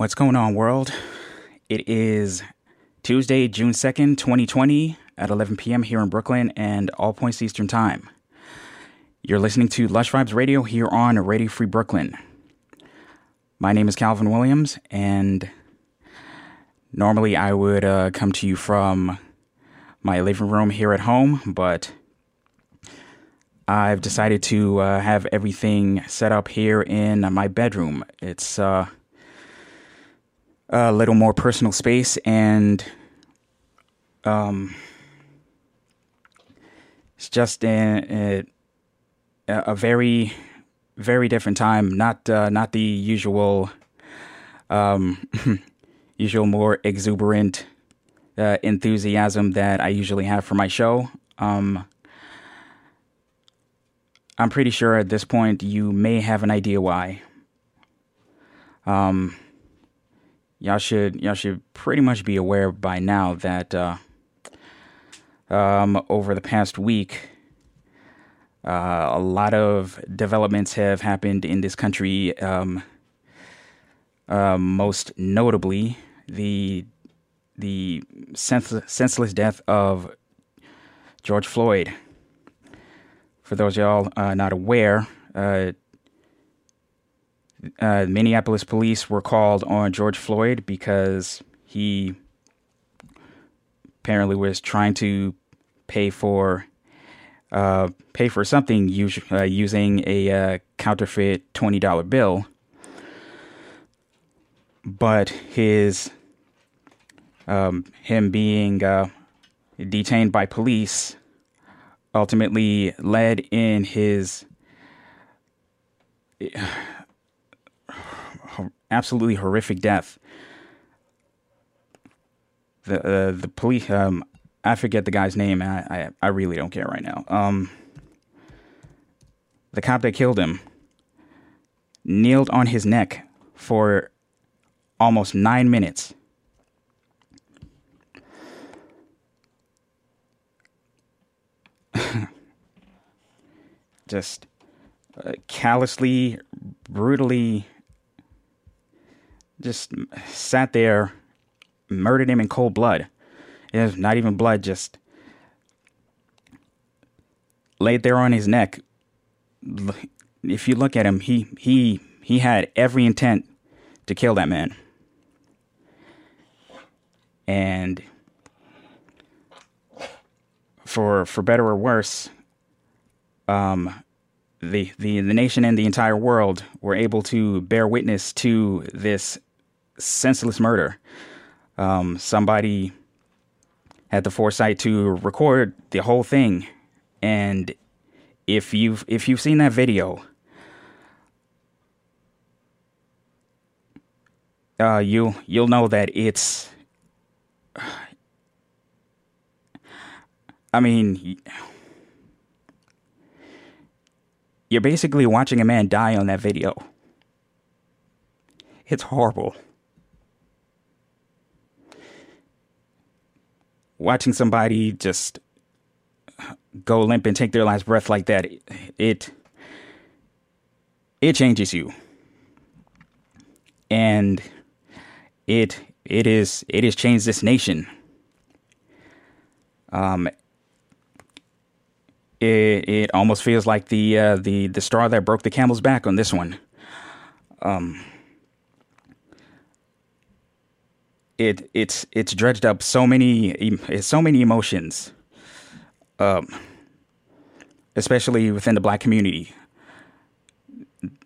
What's going on, world? It is Tuesday, June 2nd, 2020, at 11 p.m. here in Brooklyn and all points Eastern Time. You're listening to Lush Vibes Radio here on Radio Free Brooklyn. My name is Calvin Williams, and normally I would uh, come to you from my living room here at home, but I've decided to uh, have everything set up here in my bedroom. It's uh, a little more personal space and um, it's just a, a, a, very very different time not uh, not the usual um, usual more exuberant uh, enthusiasm that I usually have for my show. Um, I'm pretty sure at this point you may have an idea why. Um, y'all should y'all should pretty much be aware by now that uh, um, over the past week, uh, a lot of developments have happened in this country. Um, uh, most notably, the the senseless, death of George Floyd. For those y'all uh, not aware, uh, Minneapolis police were called on George Floyd because he apparently was trying to pay for uh, pay for something us- uh, using a uh, counterfeit twenty dollar bill, but his um, him being uh, detained by police ultimately led in his absolutely horrific death. The uh, the police um I forget the guy's name. I, I I really don't care right now. Um, the cop that killed him kneeled on his neck for almost nine minutes. Just uh, callously, brutally just sat there, murdered him in cold blood. Was not even blood, just laid there on his neck. If you look at him, he he he had every intent to kill that man. And for for better or worse, um, the, the the nation and the entire world were able to bear witness to this senseless murder. Um, somebody had the foresight to record the whole thing, and if you've if you've seen that video, uh, you you'll know that it's. I mean, you're basically watching a man die on that video. It's horrible. Watching somebody just go limp and take their last breath like that, it it changes you. And it it is it has changed this nation. Um it it almost feels like the uh, the the straw that broke the camel's back on this one. Um it it's it's dredged up so many so many emotions, um, especially within the black community.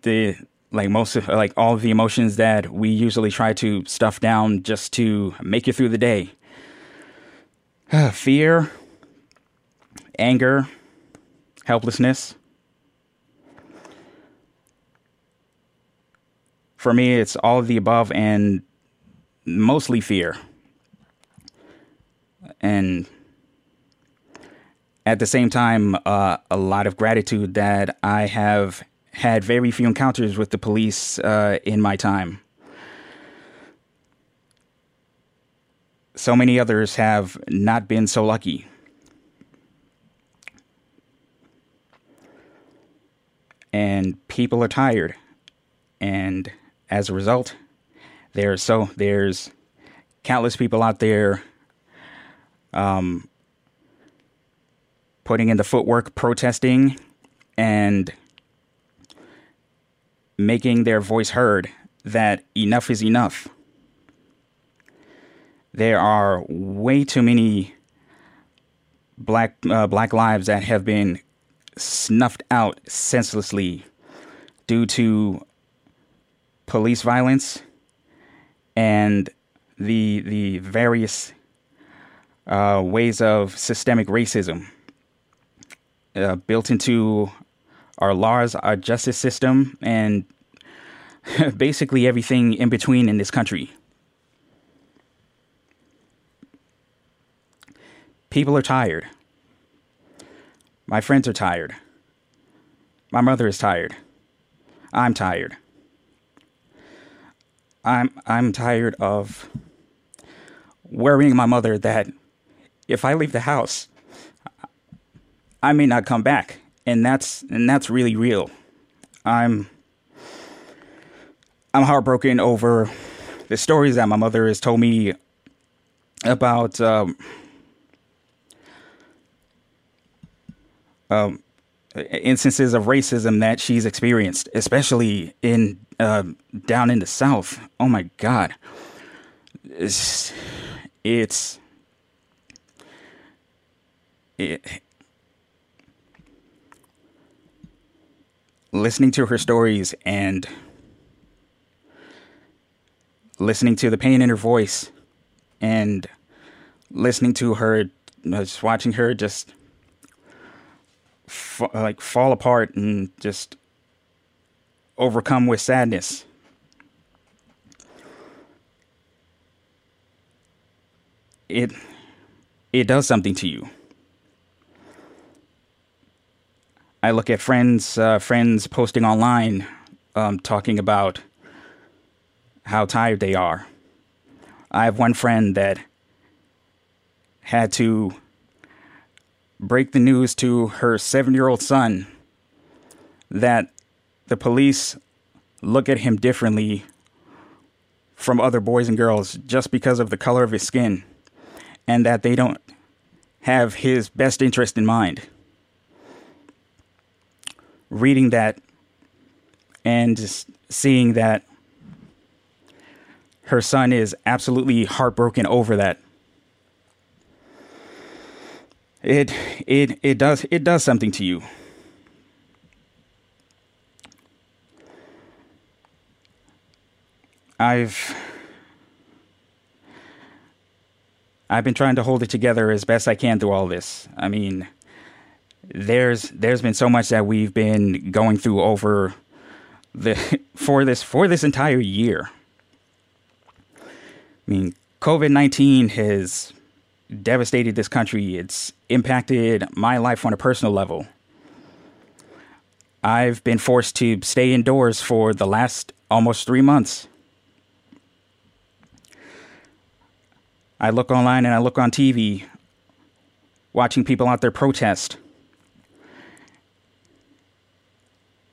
The like most of, like all of the emotions that we usually try to stuff down just to make it through the day. Fear, anger, helplessness. For me, it's all of the above and mostly fear. And at the same time, uh, a lot of gratitude that I have had very few encounters with the police uh, in my time. So many others have not been so lucky. And people are tired. And as a result, There's so there's countless people out there um, putting in the footwork, protesting, and making their voice heard that enough is enough. There are way too many black uh, black lives that have been snuffed out senselessly due to police violence and the the various uh, ways of systemic racism uh, built into our laws, our justice system, and basically everything in between in this country. People are tired. My friends are tired. My mother is tired. I'm tired. I'm I'm tired of worrying my mother that if I leave the house, I may not come back, and that's and that's really real. I'm I'm heartbroken over the stories that my mother has told me about um, um, instances of racism that she's experienced, especially in uh, down in the South. Oh my God, it's it's it, listening to her stories and listening to the pain in her voice and listening to her just watching her just f- like fall apart and just overcome with sadness. It it does something to you. I look at friends uh, friends posting online um, talking about how tired they are. I have one friend that had to break the news to her seven year old son that the police look at him differently from other boys and girls just because of the color of his skin and that they don't have his best interest in mind. Reading that and seeing that her son is absolutely heartbroken over that. It it it does it does something to you. I've I've been trying to hold it together as best I can through all this. I mean, there's there's been so much that we've been going through over the for this for this entire year. I mean, COVID 19 has devastated this country. It's impacted my life on a personal level. I've been forced to stay indoors for the last almost three months. I look online and I look on TV, watching people out there protest,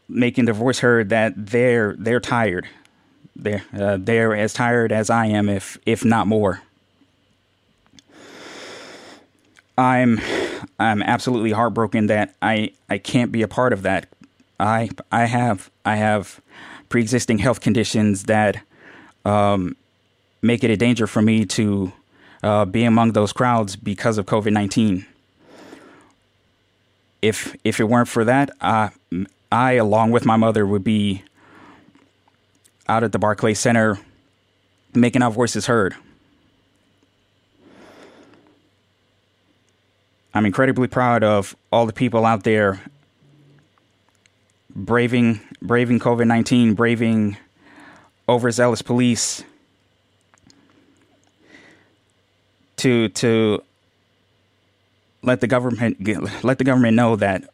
making their voice heard that they're they're tired. They're uh, they're as tired as I am, if if not more. I'm I'm absolutely heartbroken that I I can't be a part of that. I I have I have pre-existing health conditions that um, make it a danger for me to uh, be among those crowds because of COVID nineteen. If if it weren't for that, uh, I along with my mother would be out at the Barclay Center making our voices heard. I'm incredibly proud of all the people out there braving braving COVID nineteen, braving overzealous police to to let the government let the government know that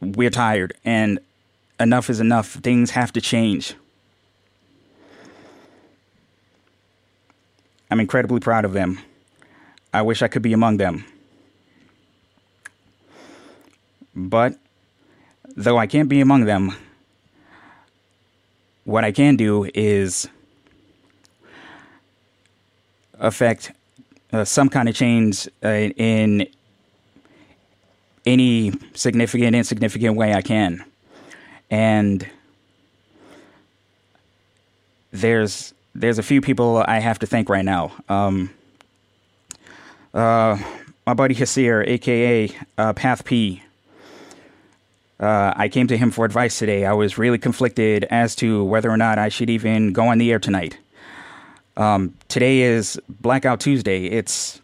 we're tired and enough is enough. Things have to change. I'm incredibly proud of them. I wish I could be among them. But though I can't be among them, what I can do is affect uh, some kind of change uh, in any significant, insignificant way I can. And there's there's a few people I have to thank right now. Um, uh, my buddy Hasir, aka uh, Path P. Uh, I came to him for advice today. I was really conflicted as to whether or not I should even go on the air tonight. Um, today is Blackout Tuesday. It's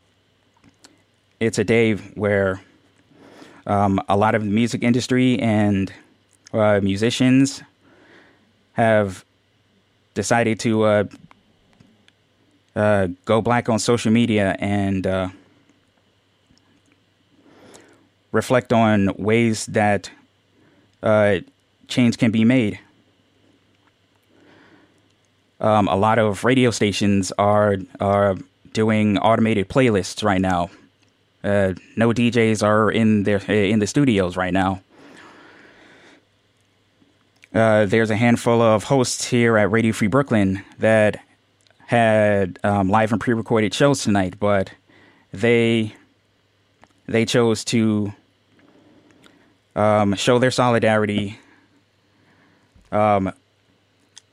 it's a day where um, a lot of the music industry and uh, musicians have decided to uh, uh, go black on social media and uh, reflect on ways that uh, change can be made. Um, a lot of radio stations are are doing automated playlists right now. Uh, no DJs are in their in the studios right now. Uh, there's a handful of hosts here at Radio Free Brooklyn that had um, live and pre-recorded shows tonight, but they they chose to um, show their solidarity um,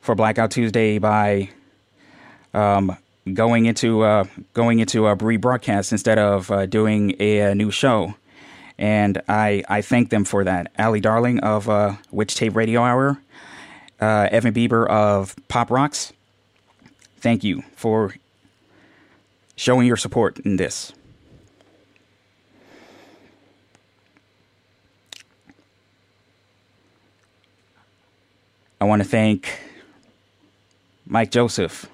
for Blackout Tuesday by um, going into uh, going into a rebroadcast instead of uh, doing a, a, new show, and I I thank them for that. Ali Darling of uh, Witch Tape Radio Hour, uh, Evan Bieber of Pop Rocks. Thank you for showing your support in this. I want to thank Mike Joseph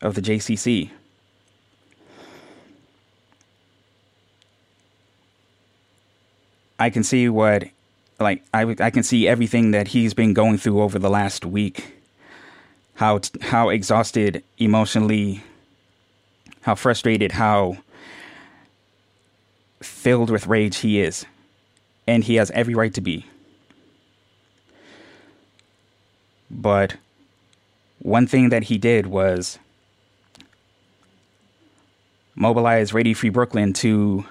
of the JCC. I can see what, like, I, I can see everything that he's been going through over the last week. How how exhausted emotionally, how frustrated, how filled with rage he is, and he has every right to be. But one thing that he did was mobilize Radio Free Brooklyn to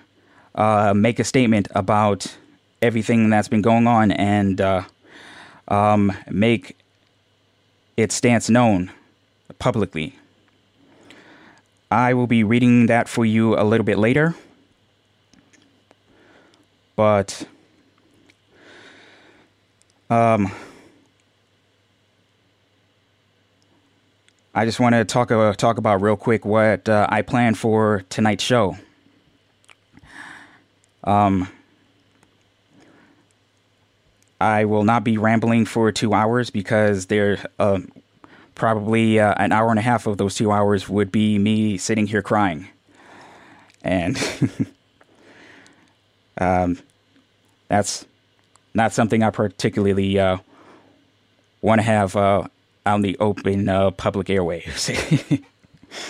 uh, make a statement about everything that's been going on and uh, um, make its stance known publicly. I will be reading that for you a little bit later. But um, I just want to talk uh, talk about real quick what uh, I plan for tonight's show. Um, I will not be rambling for two hours because there uh, probably uh, an hour and a half of those two hours would be me sitting here crying, and um, that's not something I particularly uh, want to have uh, on the open uh, public airwaves.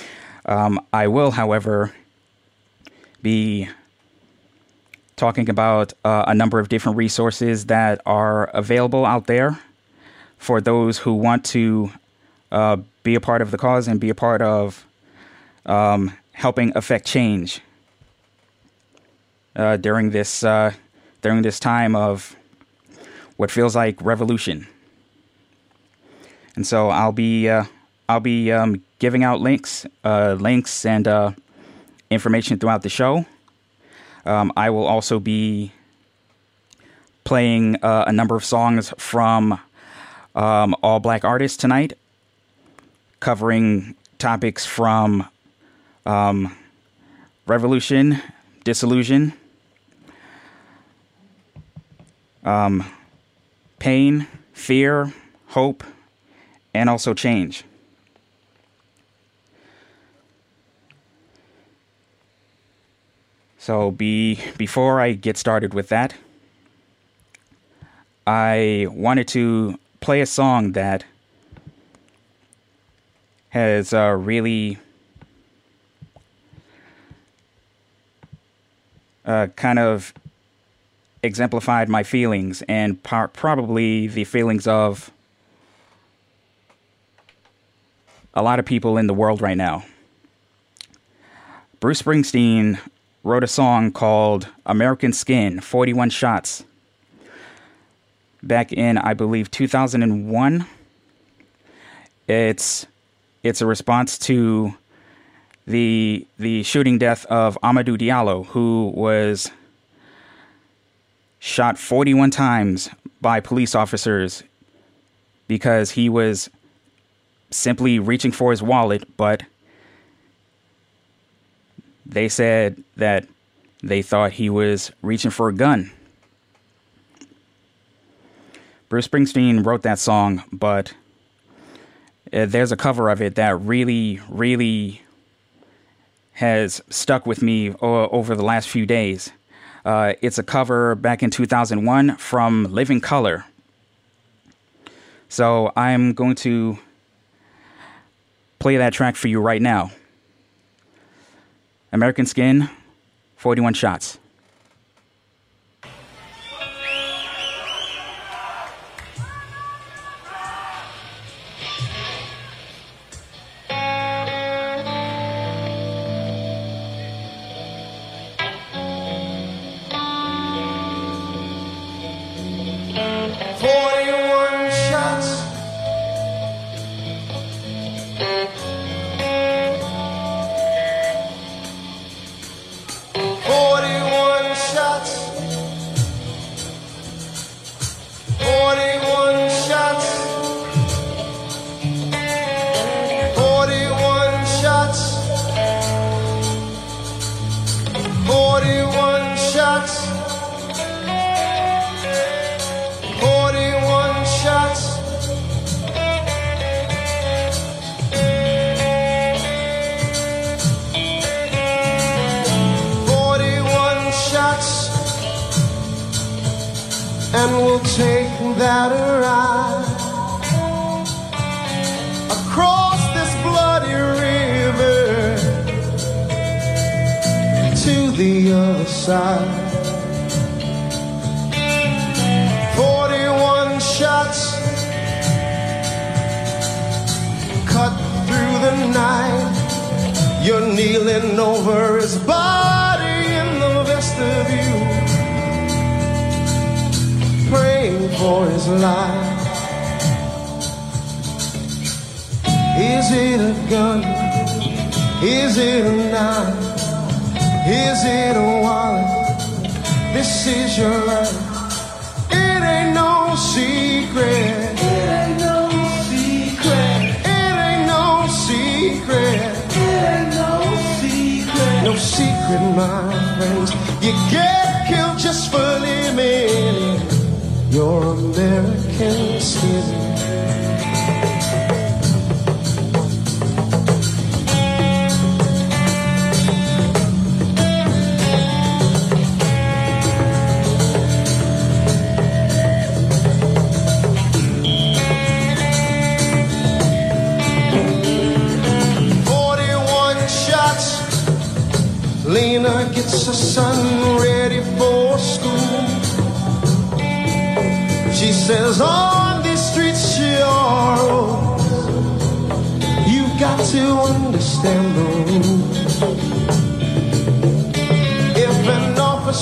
um, I will, however, be talking about uh, a number of different resources that are available out there for those who want to uh, be a part of the cause and be a part of um, helping affect change uh, during this uh, during this time of what feels like revolution. And so I'll be uh, I'll be um, giving out links, uh, links and uh, information throughout the show. Um, I will also be playing uh, a number of songs from um, all black artists tonight, covering topics from um, revolution, disillusion, um, pain, fear, hope and also change. So be before I get started with that, I wanted to play a song that has uh, really uh, kind of exemplified my feelings and par- probably the feelings of a lot of people in the world right now. Bruce Springsteen wrote a song called American Skin 41 Shots back in, I believe, 2001. It's it's a response to the the shooting death of Amadou Diallo, who was shot 41 times by police officers because he was simply reaching for his wallet, but they said that they thought he was reaching for a gun. Bruce Springsteen wrote that song, but uh, there's a cover of it that really, really has stuck with me over the last few days. Uh, it's a cover back in 2001 from Living Colour. So I'm going to play that track for you right now. American Skin, 41 shots.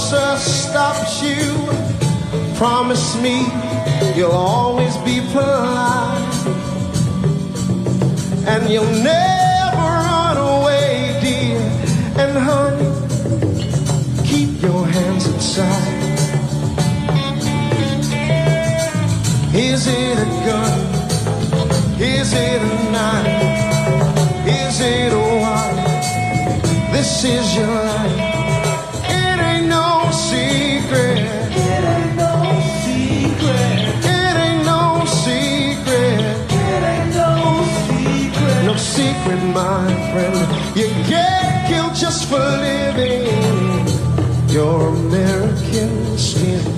closer stops you. Promise me you'll always be polite and you'll never run away, dear. And honey, keep your hands inside. Is it a gun? Is it a knife? Is it a wallet? This is your life. with my friend. You get killed just for living. Your American skin.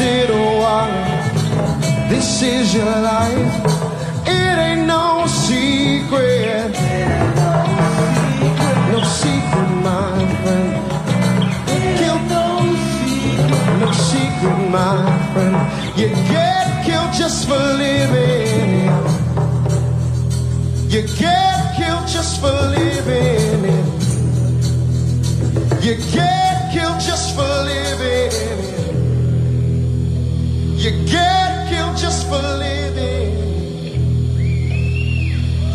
It why this is your life? For living.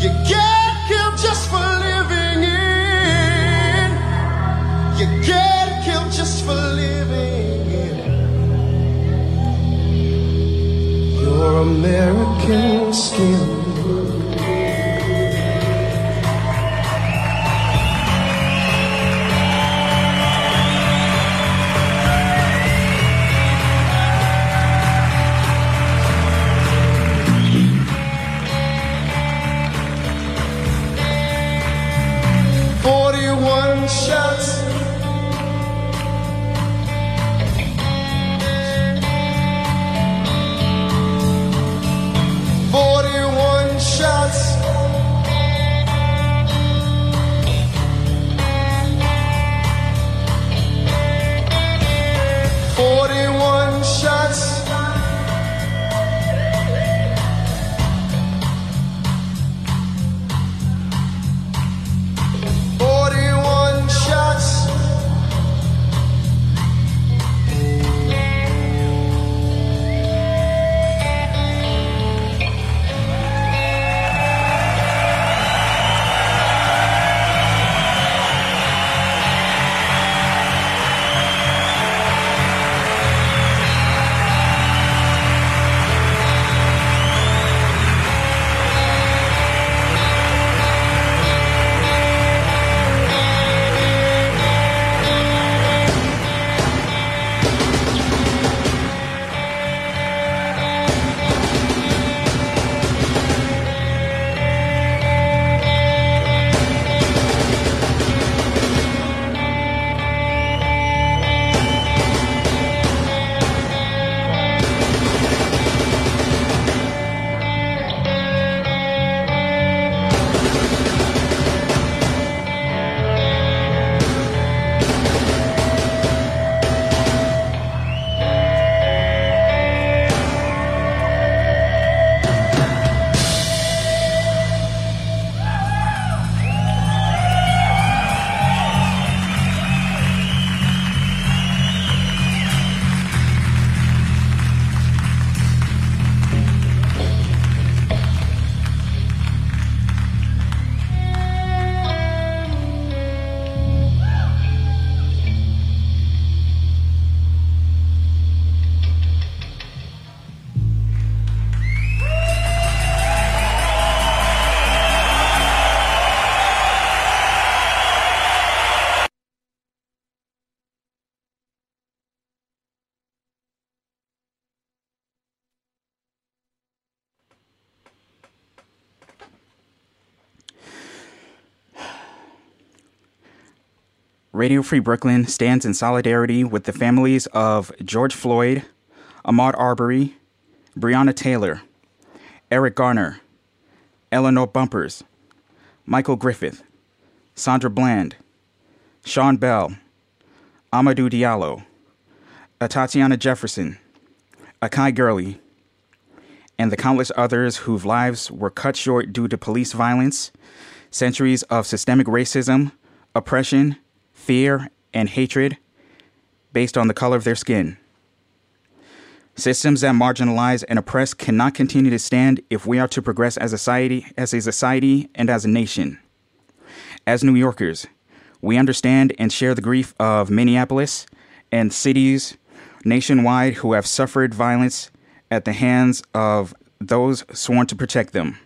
You get killed just for living in. You get killed just for living in. Your American Radio Free Brooklyn stands in solidarity with the families of George Floyd, Ahmaud Arbery, Breonna Taylor, Eric Garner, Eleanor Bumpurs, Michael Griffith, Sandra Bland, Sean Bell, Amadou Diallo, Tatiana Jefferson, Akai Gurley, and the countless others whose lives were cut short due to police violence, centuries of systemic racism, oppression, fear, and hatred based on the color of their skin. Systems that marginalize and oppress cannot continue to stand if we are to progress as a society, as a society and as a nation. As New Yorkers, we understand and share the grief of Minneapolis and cities nationwide who have suffered violence at the hands of those sworn to protect them.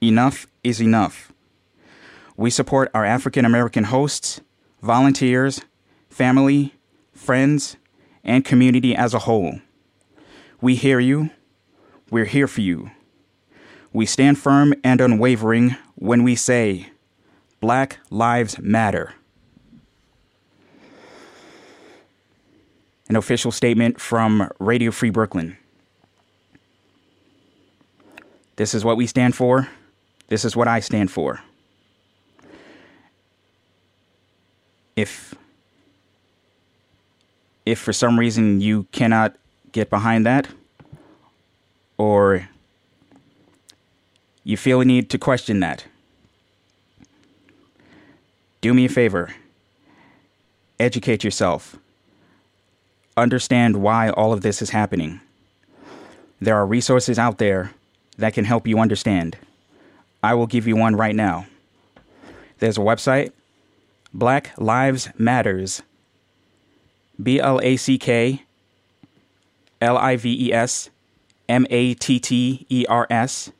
Enough is enough. We support our African American hosts, volunteers, family, friends, and community as a whole. We hear you. We're here for you. We stand firm and unwavering when we say, Black Lives Matter. an official statement from Radio Free Brooklyn. This is what we stand for. This is what I stand for. If if for some reason you cannot get behind that or you feel a need to question that, do me a favor. Educate yourself. Understand why all of this is happening. There are resources out there that can help you understand. I will give you one right now. There's a website, Black Lives Matters, B L A C K L I V E S M A T T E R S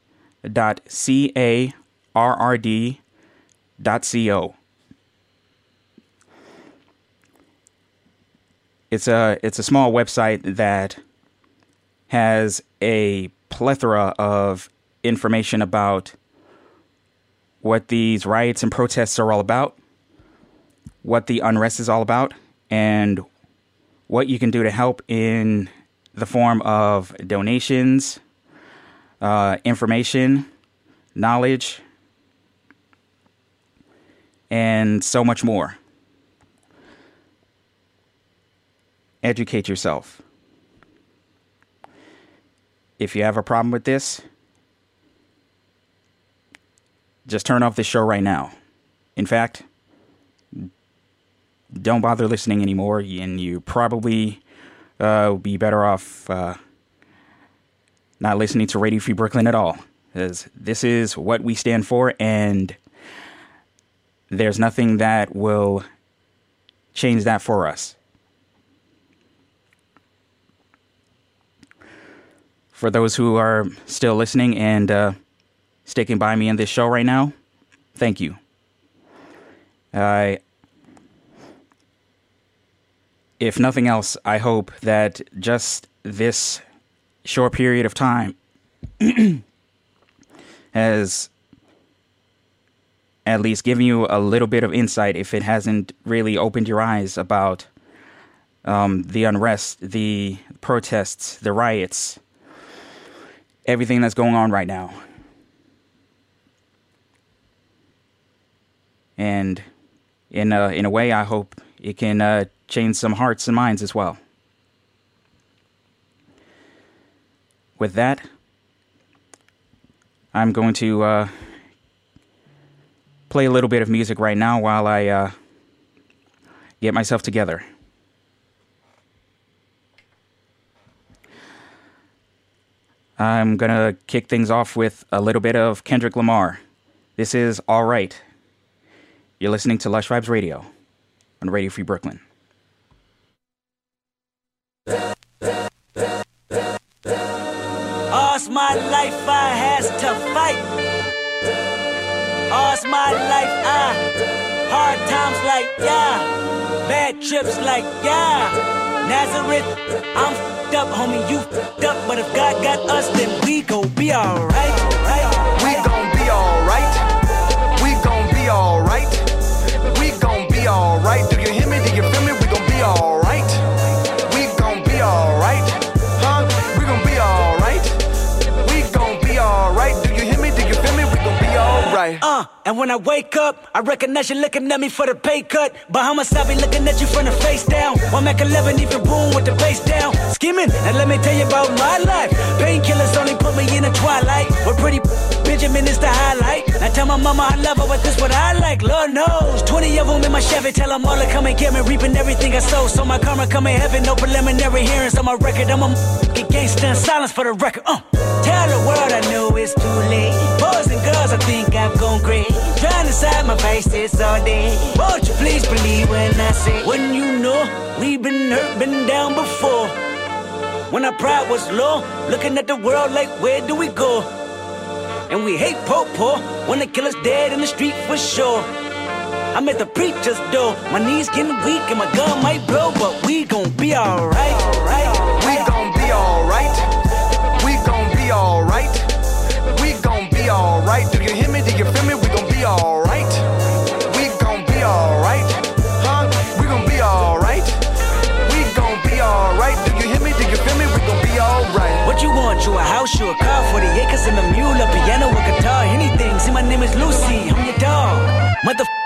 dot C A R R D dot C O. It's a it's a small website that has a plethora of information about what these riots and protests are all about, what the unrest is all about, and what you can do to help in the form of donations, uh, information, knowledge, and so much more. Educate yourself. If you have a problem with this, just turn off this show right now. In fact, don't bother listening anymore, and you probably uh, will be better off uh, not listening to Radio Free Brooklyn at all. Because this is what we stand for, and there's nothing that will change that for us. For those who are still listening and uh, sticking by me in this show right now, thank you. I if nothing else, I hope that just this short period of time has at least given you a little bit of insight if it hasn't really opened your eyes about um, the unrest, the protests, the riots, everything that's going on right now. And in a, in a way, I hope it can uh, change some hearts and minds as well. With that, I'm going to uh, play a little bit of music right now while I uh, get myself together. I'm going to kick things off with a little bit of Kendrick Lamar. This is Alright. You're listening to Lush Vibes Radio on Radio Free Brooklyn. All's my life I has to fight. All's my life I hard times like yeah, bad trips like yeah. Nazareth, I'm fed up, homie, you fed up. But if God got us, then we gon' be alright. We gon' be alright. We gon' be alright. We gon' be alright. Do you hear me? Do you feel me? We gon' be alright. Uh, and when I wake up, I recognize you looking at me for the pay cut. Bahamas, I be looking at you from the face down. One Mac 11, even boom with the bass down. Skimming, and let me tell you about my life. Painkillers only put me in the twilight. But pretty Benjamin is the highlight. I tell my mama I love her, but this what I like. Lord knows. 20 of them in my Chevy, tell them all to come and get me. Reaping everything I sow. So my karma come in heaven, no preliminary hearings on my record. I'm a gangster silence for the record. Uh. Tell the world I know it's too late. Boys and girls, I think I've gone crazy. Trying to decide my face this all day. Won't you please believe when I say, when you know we've been hurt, been down before. When our pride was low, looking at the world like, where do we go? And we hate po po when they kill us dead in the street for sure. I'm at the preacher's door, my knees getting weak and my gun might blow, but we gon' be alright. We gon' be alright. We gon' be alright. We gon' be alright. Do you hear me? Do you feel me? We gon' be alright. We gon' be alright. Huh? We gon' be alright. We gon' be alright. Do you hear me? Do you feel me? We gon' be alright. What you want? You a house? You a car? 40 acres in the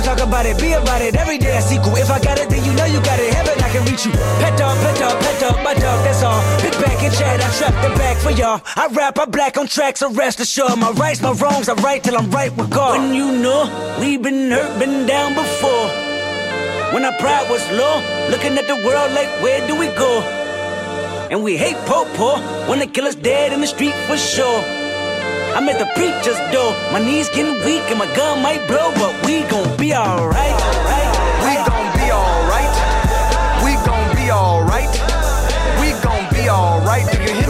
Don't talk about it, be about it. Every day I sequel. If I got it, then you know you got it. Heaven, I can reach you. Pet dog, pet dog, pet dog, my dog, that's all. Pick back and chat, I trap the back for y'all. I rap, I black on tracks, so rest assured. My rights, my wrongs, I right till I'm right with God. When you know, we've been hurt, been down before. When our pride was low, looking at the world like, where do we go? And we hate po po when the killer's dead in the street for sure. I'm at the preacher's door. My knees getting weak and my gun might blow, but we gon' be alright. We gon' be alright. We gon' be alright. We gon' be alright. Do you hear me?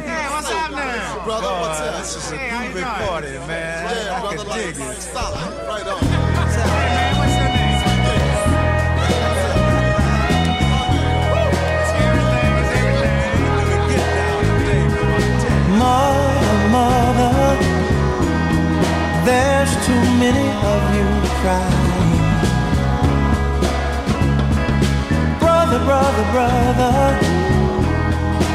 Brother, what's up? This is a groovy party, man. Yeah, I brother, can dig it. Stop. Right on. Mother, mother, there's too many of you crying. Brother, brother, brother,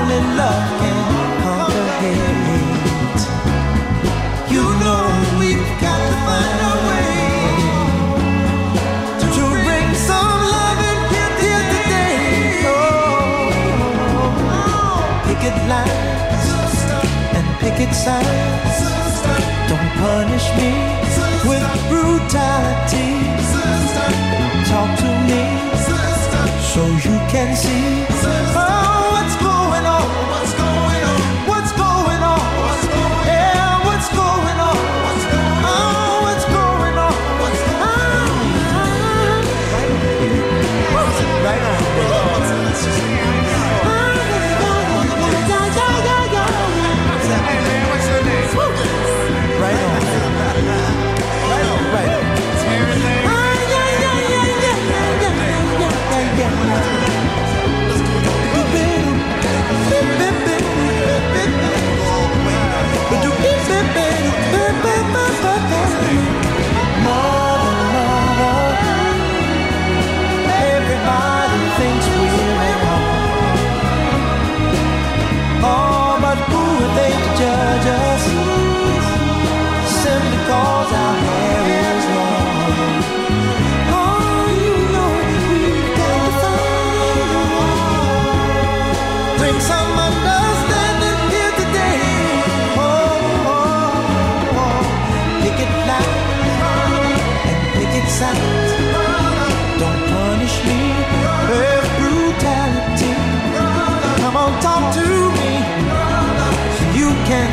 only love can conquer hate. You know we've got to find a way to bring some love loving here today. Oh, picket lines and picket signs. Don't punish me with brutality. Talk to me so you can see oh,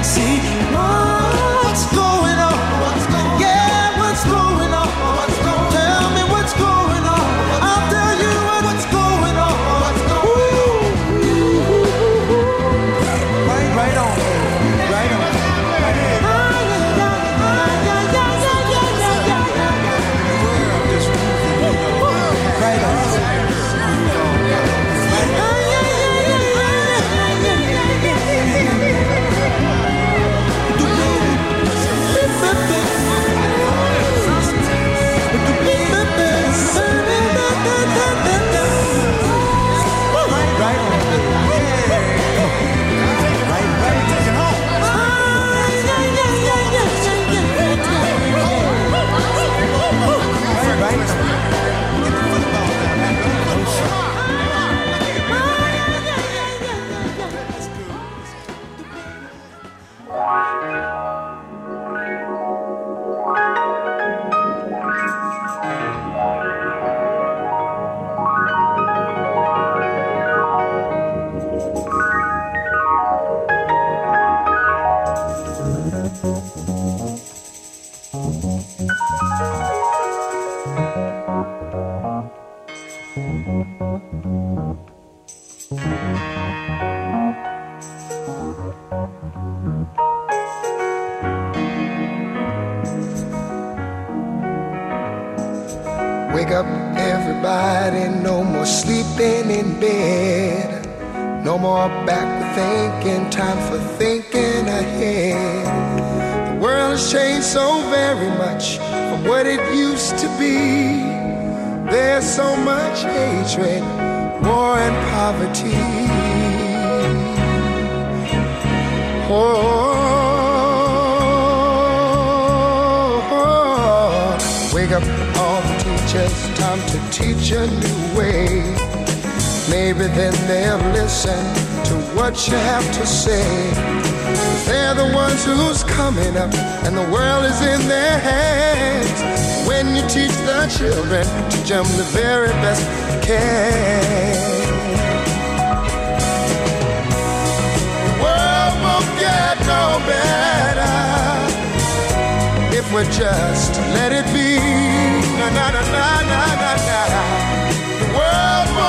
see listen to what you have to say. They're the ones who's coming up, and the world is in their hands. When you teach the children, to jump the very best you can. The world won't get no better if we just let it be. Na na na na na na na.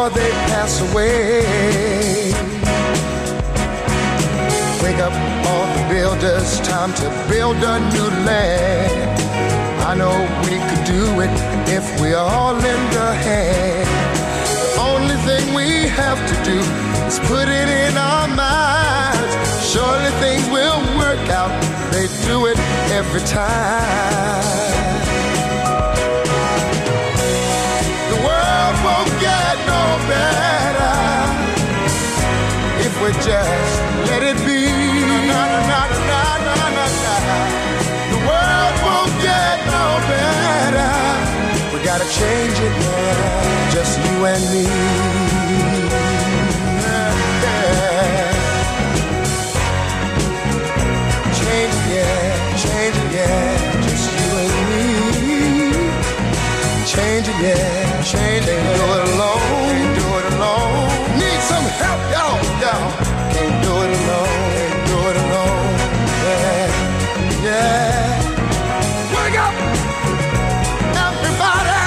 before they pass away? Wake up all the builders, time to build a new land. I know we could do it if we all lend a hand. The only thing we have to do is put it in our minds. Surely things will work out. They do it every time. Better if we just let it be. Na, na, na. The world won't get no better. We gotta change it now, just you and me. Yeah. Change it, yeah, change it, yeah, just you and me. Change it, yeah, change it. Can't alone, help, y'all, y'all. Can't do it alone, can't do it alone. Yeah, yeah. Wake up, everybody.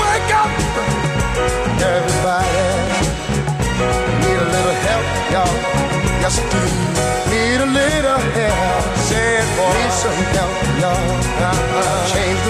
Wake up, everybody. Need a little help, y'all. Yes, I do. Need a little help. Say it, boy. Need some help, y'all. Uh-uh. Change the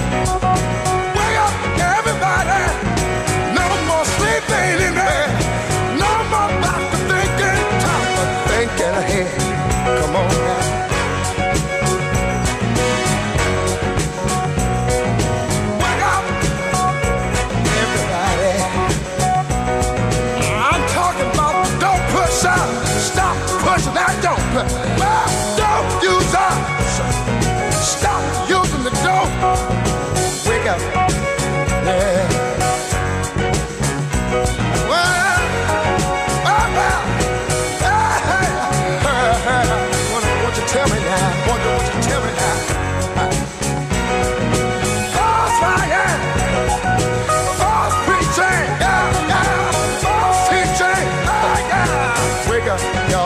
Yeah. Yo.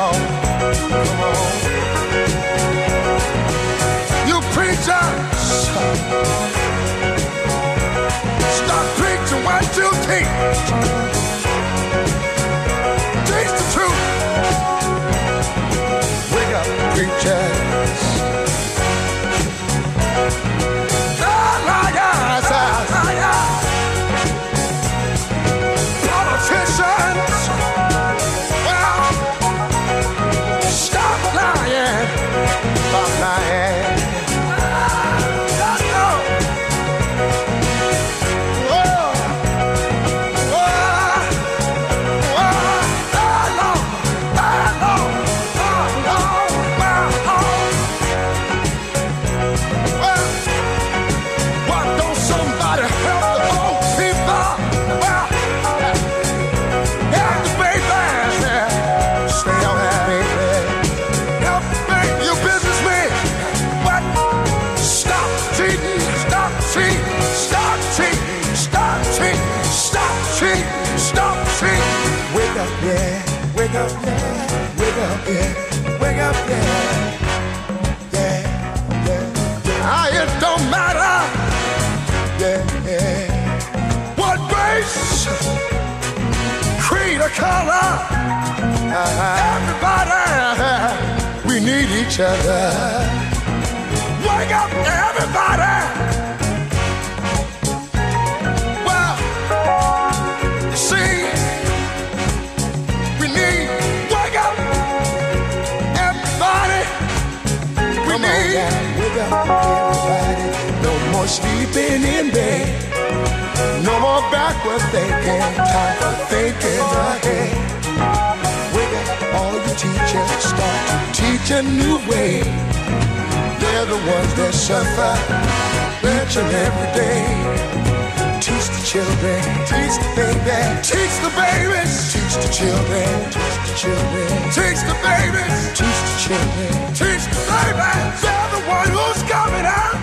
Each other. Wake up, everybody. Well, you see, we need wake up, everybody. We Come on need. down, wake up, everybody. No more sleeping in bed. No more backward thinking, time for thinking ahead. All you teachers. Start to teach a new way. They're the ones that suffer each and every day. Teach the children. Teach the baby, teach the babies, teach the children, Teach the children. teach the babies, Teach the children. teach the babies. They're the one who's coming out.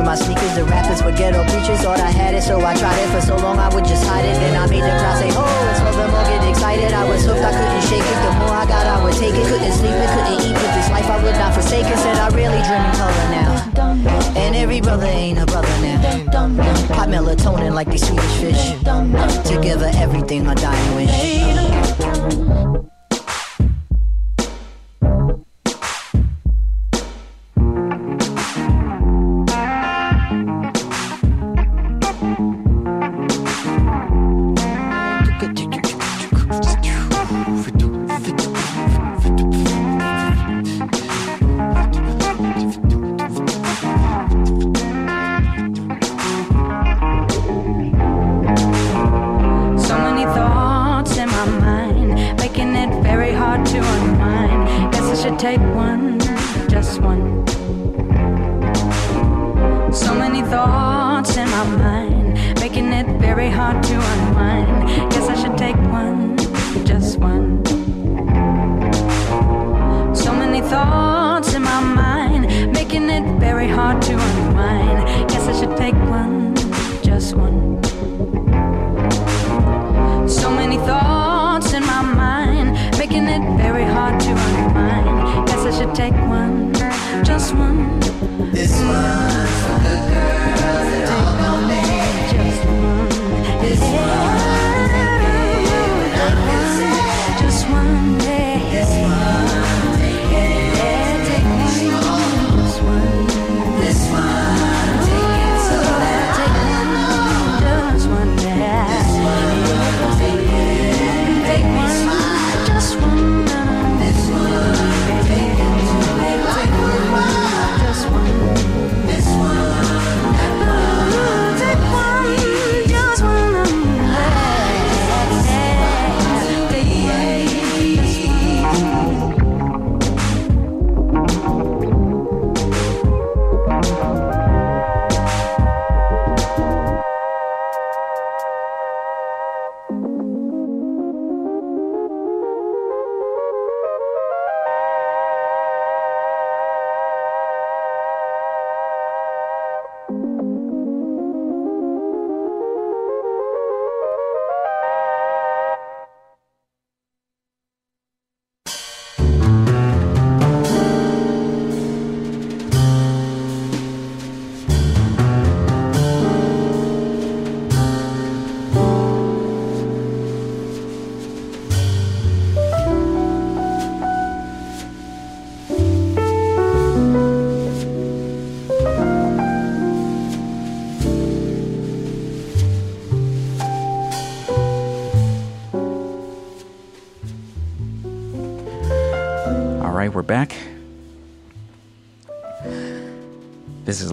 through my sneakers. The rappers were ghetto preachers, thought I had it, so I tried it. For so long I would just hide it. Then I made the crowd say, oh, it's over all get excited. I was hooked, I couldn't shake it. The more I got, I would take it. Couldn't sleep it, couldn't eat, but this life I would not forsake it. Said I really dream in color now. And every brother ain't a brother now. Hot melatonin like these Swedish fish. Together everything I die and wish.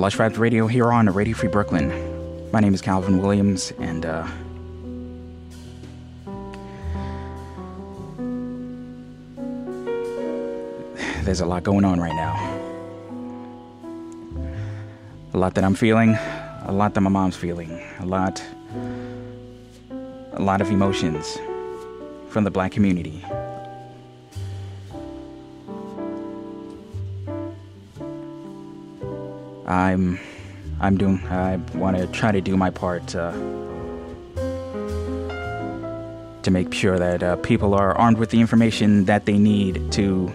Lush vibes Radio here on Radio Free Brooklyn. My name is Calvin Williams, and uh, there's a lot going on right now. A lot that I'm feeling, a lot that my mom's feeling, a lot, a lot of emotions from the black community. I'm I'm doing I want to try to do my part uh, to make sure that uh, people are armed with the information that they need to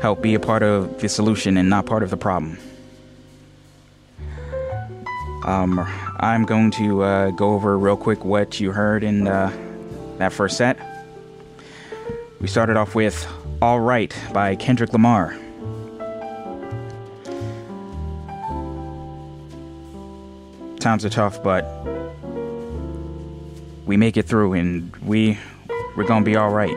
help be a part of the solution and not part of the problem. Um, I'm going to uh, go over real quick what you heard in uh, that first set. We started off with All Right by Kendrick Lamar. Times are tough, but we make it through and we we're gonna be all right.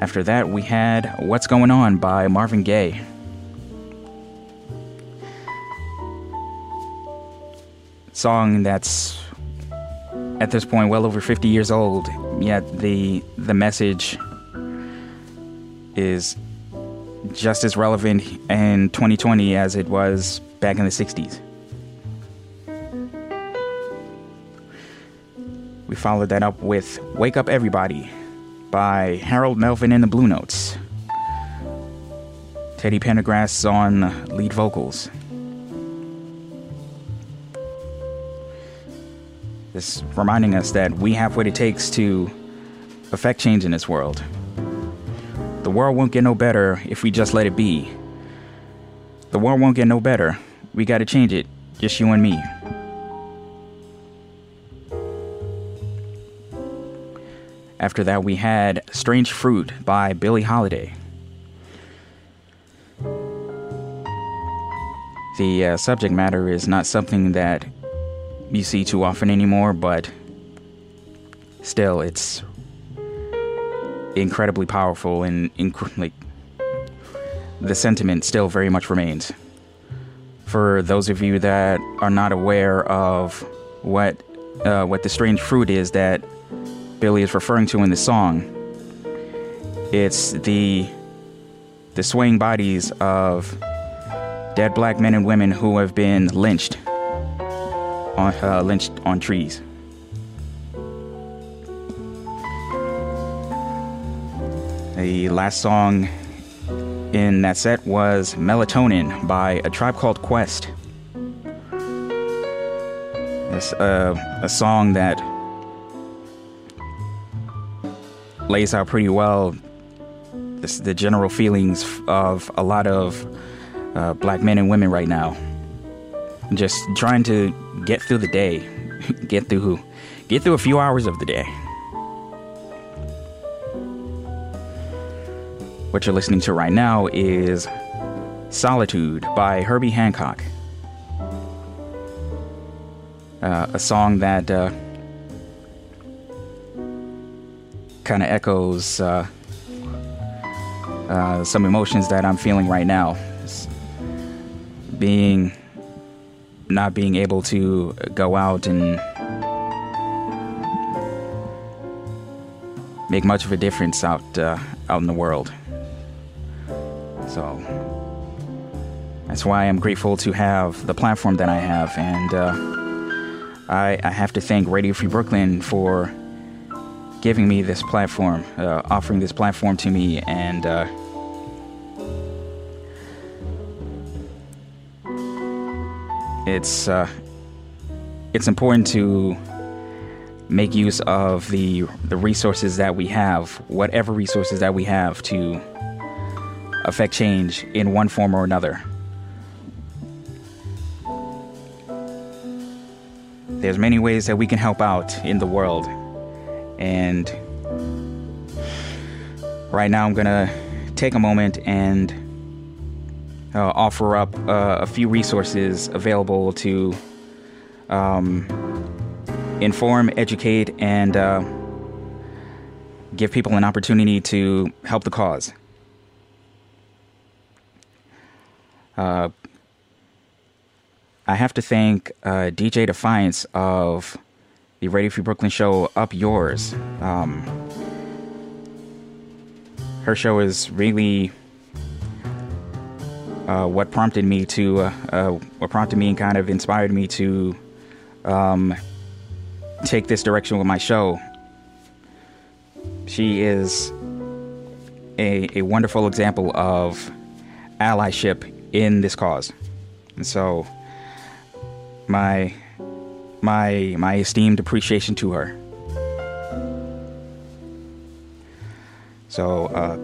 After that, we had What's Going On by Marvin Gaye. Song that's at this point well over 50 years old, yet the the message is just as relevant in 2020 as it was back in the 60s. We followed that up with Wake Up Everybody by Harold Melvin and the Blue Notes. Teddy Pendergrass on lead vocals. This reminding us that we have what it takes to affect change in this world. The world won't get no better if we just let it be. The world won't get no better. We gotta change it, just you and me. After that, we had Strange Fruit by Billie Holiday. The uh, subject matter is not something that you see too often anymore, but still, it's incredibly powerful and inc- like the sentiment still very much remains. For those of you that are not aware of what uh, what the strange fruit is that Billie is referring to in the song, it's the the swaying bodies of dead black men and women who have been lynched on uh, lynched on trees. The last song in that set was Melatonin by A Tribe Called Quest. It's uh, a song that lays out pretty well this, the general feelings of a lot of uh, black men and women right now. Just trying to get through the day, get through, get through a few hours of the day. What you're listening to right now is Solitude by Herbie Hancock. Uh, a song that uh, kind of echoes uh, uh, some emotions that I'm feeling right now. Being not being able to go out and make much of a difference out uh, out in the world. So that's why I'm grateful to have the platform that I have, and uh, I, I have to thank Radio Free Brooklyn for giving me this platform, uh, offering this platform to me, and uh, it's uh, it's important to make use of the the resources that we have, whatever resources that we have to affect change in one form or another. There's many ways that we can help out in the world. And right now I'm going to take a moment and uh, offer up uh, a few resources available to um, inform, educate, and uh, give people an opportunity to help the cause. Uh, I have to thank uh, DJ Defiance of the Radio Free Brooklyn show Up Yours. Um, her show is really uh, what prompted me to, uh, uh, what prompted me and kind of inspired me to um, take this direction with my show. She is a, a wonderful example of allyship in this cause. And so my my my esteemed appreciation to her. So, uh,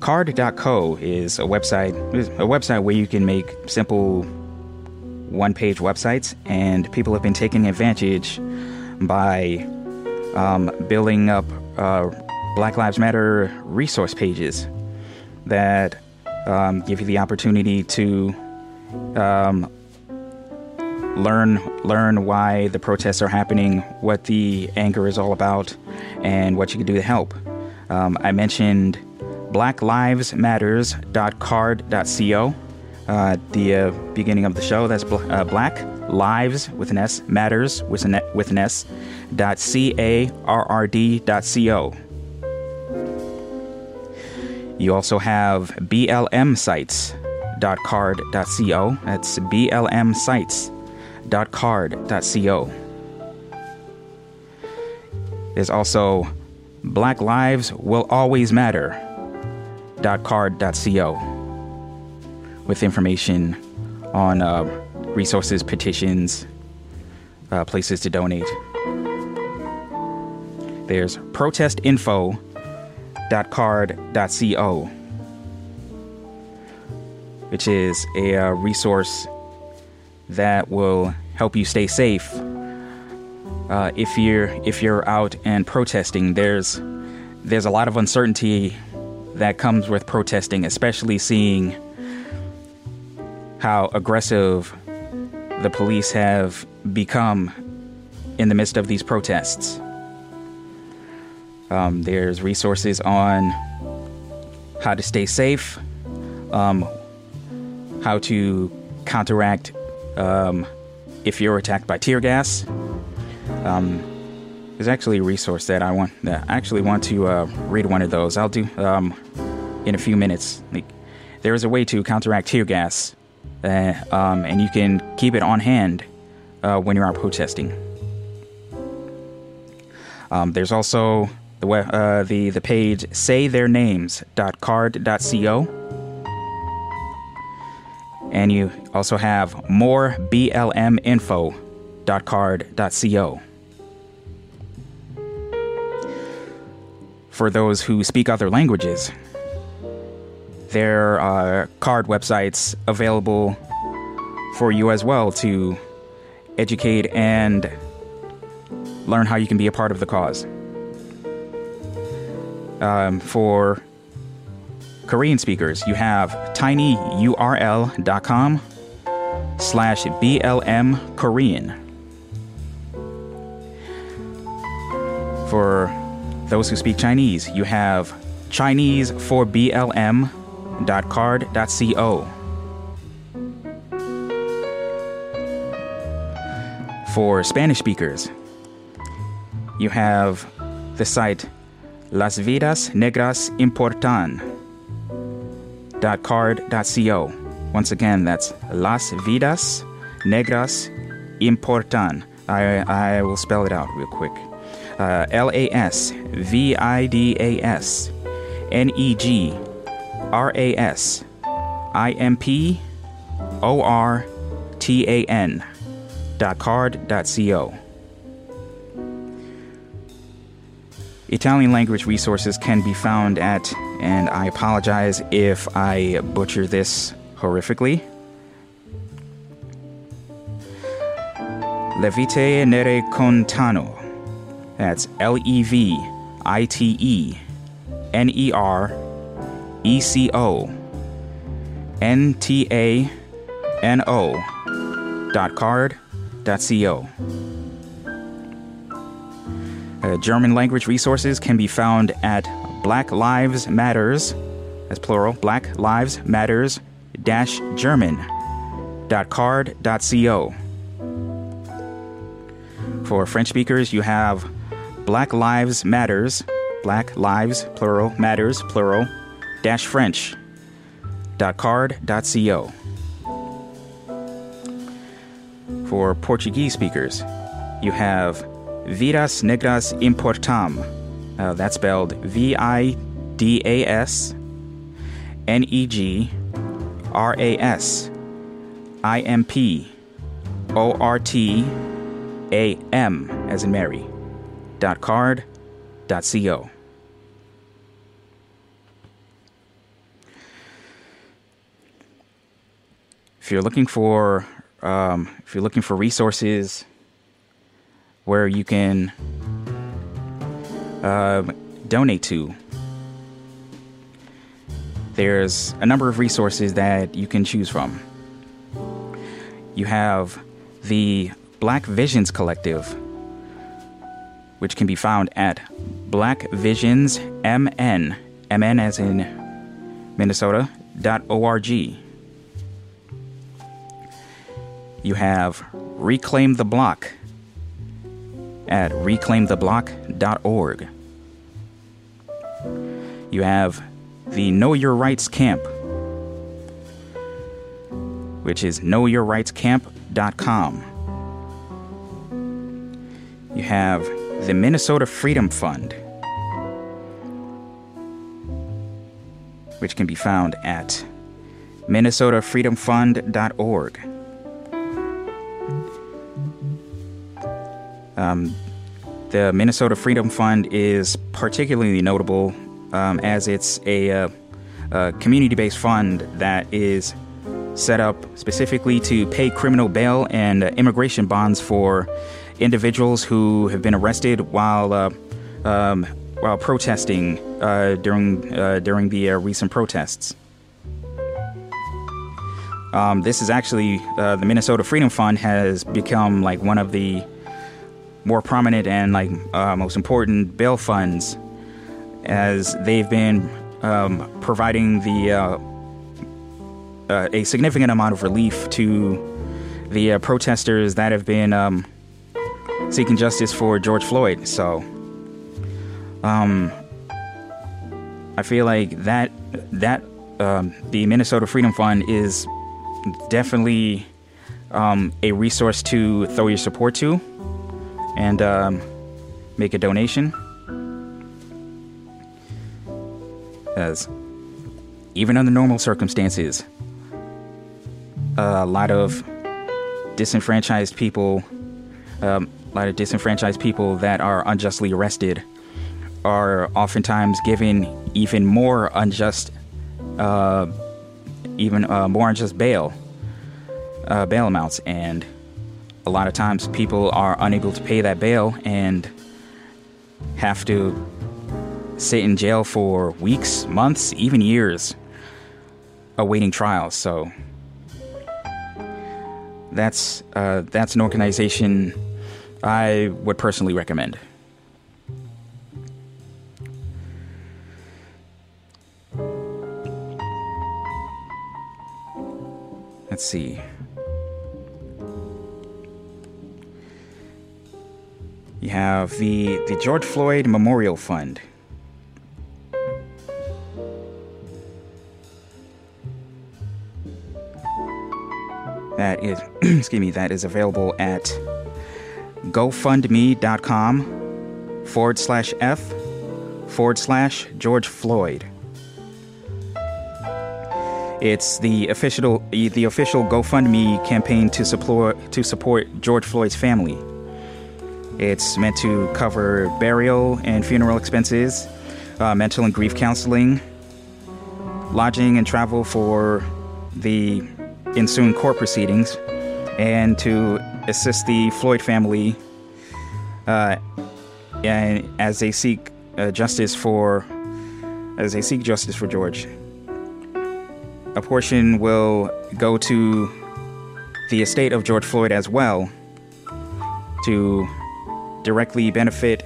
carrd.co is a website a website where you can make simple one-page websites, and people have been taking advantage by um, building up uh, Black Lives Matter resource pages that um, give you the opportunity to um, learn learn why the protests are happening, what the anger is all about, and what you can do to help. Um, I mentioned blacklivesmatters.carrd.co uh, at the uh, beginning of the show. That's bl- uh, Black Lives with an S Matters with an with an S dot C A R R D dot C O. You also have blmsites.carrd.co. That's blmsites.carrd.co. There's also Black Lives Will Always Matter.carrd.co with information on uh, resources, petitions, uh, places to donate. There's protestinfo.carrd.co, which is a uh, resource that will help you stay safe uh, if you're if you're out and protesting. There's there's a lot of uncertainty that comes with protesting, especially seeing how aggressive the police have become in the midst of these protests. Um, there's resources on how to stay safe, um, how to counteract um, if you're attacked by tear gas. Um, there's actually a resource that I want that I actually want to uh, read one of those. I'll do um, in a few minutes. Like, there is a way to counteract tear gas, uh, um, and you can keep it on hand uh, when you're out protesting. Um, there's also the uh, the the page saytheirnames.carrd.co. And you also have more blminfo.carrd.co. For those who speak other languages, there are carrd websites available for you as well to educate and learn how you can be a part of the cause. Um, for Korean speakers, you have tinyurl.com slash BLM Korean. For those who speak Chinese, you have Chinese for BLM.carrd.co. For Spanish speakers, you have the site Las Vidas Negras Importan. Importan.carrd.co. Once again, that's Las Vidas Negras Importan. I, I will spell it out real quick. Uh, L A S V I D A S N E G R A S I M P O R T A N dot carrd dot co. Italian language resources can be found at, and I apologize if I butcher this horrifically. Levite Nere Contano. That's L E V I T E N E R E C O N T A N O dot carrd dot co. Uh, German language resources can be found at Black Lives Matters, that's plural, Black Lives Matters dash German dot carrd dot co. For French speakers, you have Black Lives Matters, Black Lives, plural, Matters, plural, dash French dot carrd dot co. For Portuguese speakers, you have Vidas Negras Importam. Uh, that's spelled V I D A S N E G R A S I M P O R T A M as in Mary. Dot carrd. Dot co. If you're looking for um, if you're looking for resources where you can um, donate to, there's a number of resources that you can choose from. You have the Black Visions Collective, which can be found at Black Visions MN, MN as in Minnesota, dot org. You have Reclaim the Block at reclaimtheblock.org. You have the Know Your Rights Camp, which is knowyourrightscamp.com. You have the Minnesota Freedom Fund, which can be found at minnesotafreedomfund.org. Um, the Minnesota Freedom Fund is particularly notable um, as it's a, uh, a community based fund that is set up specifically to pay criminal bail and uh, immigration bonds for individuals who have been arrested while uh, um, while protesting uh, during uh, during the recent protests. Um, this is actually the Minnesota Freedom Fund has become like one of the more prominent and like uh, most important bail funds, as they've been um, providing the uh, uh, a significant amount of relief to the uh, protesters that have been um, seeking justice for George Floyd. So, um, I feel like that that um, the Minnesota Freedom Fund is definitely um, a resource to throw your support to and um, make a donation. As even under normal circumstances, a lot of disenfranchised people, um, a lot of disenfranchised people that are unjustly arrested, are oftentimes given even more unjust, uh, even uh, more unjust bail, uh, bail amounts, and a lot of times people are unable to pay that bail and have to sit in jail for weeks, months, even years awaiting trial. So that's uh, that's an organization I would personally recommend. Let's see. You have the the George Floyd Memorial Fund. That is, excuse me, that is available at gofundme.com forward slash F forward slash George Floyd. It's the official the official GoFundMe campaign to support to support George Floyd's family. It's meant to cover burial and funeral expenses, uh, mental and grief counseling, lodging and travel for the ensuing court proceedings, and to assist the Floyd family uh, and as they seek uh, justice for as they seek justice for George. A portion will go to the estate of George Floyd as well to directly benefit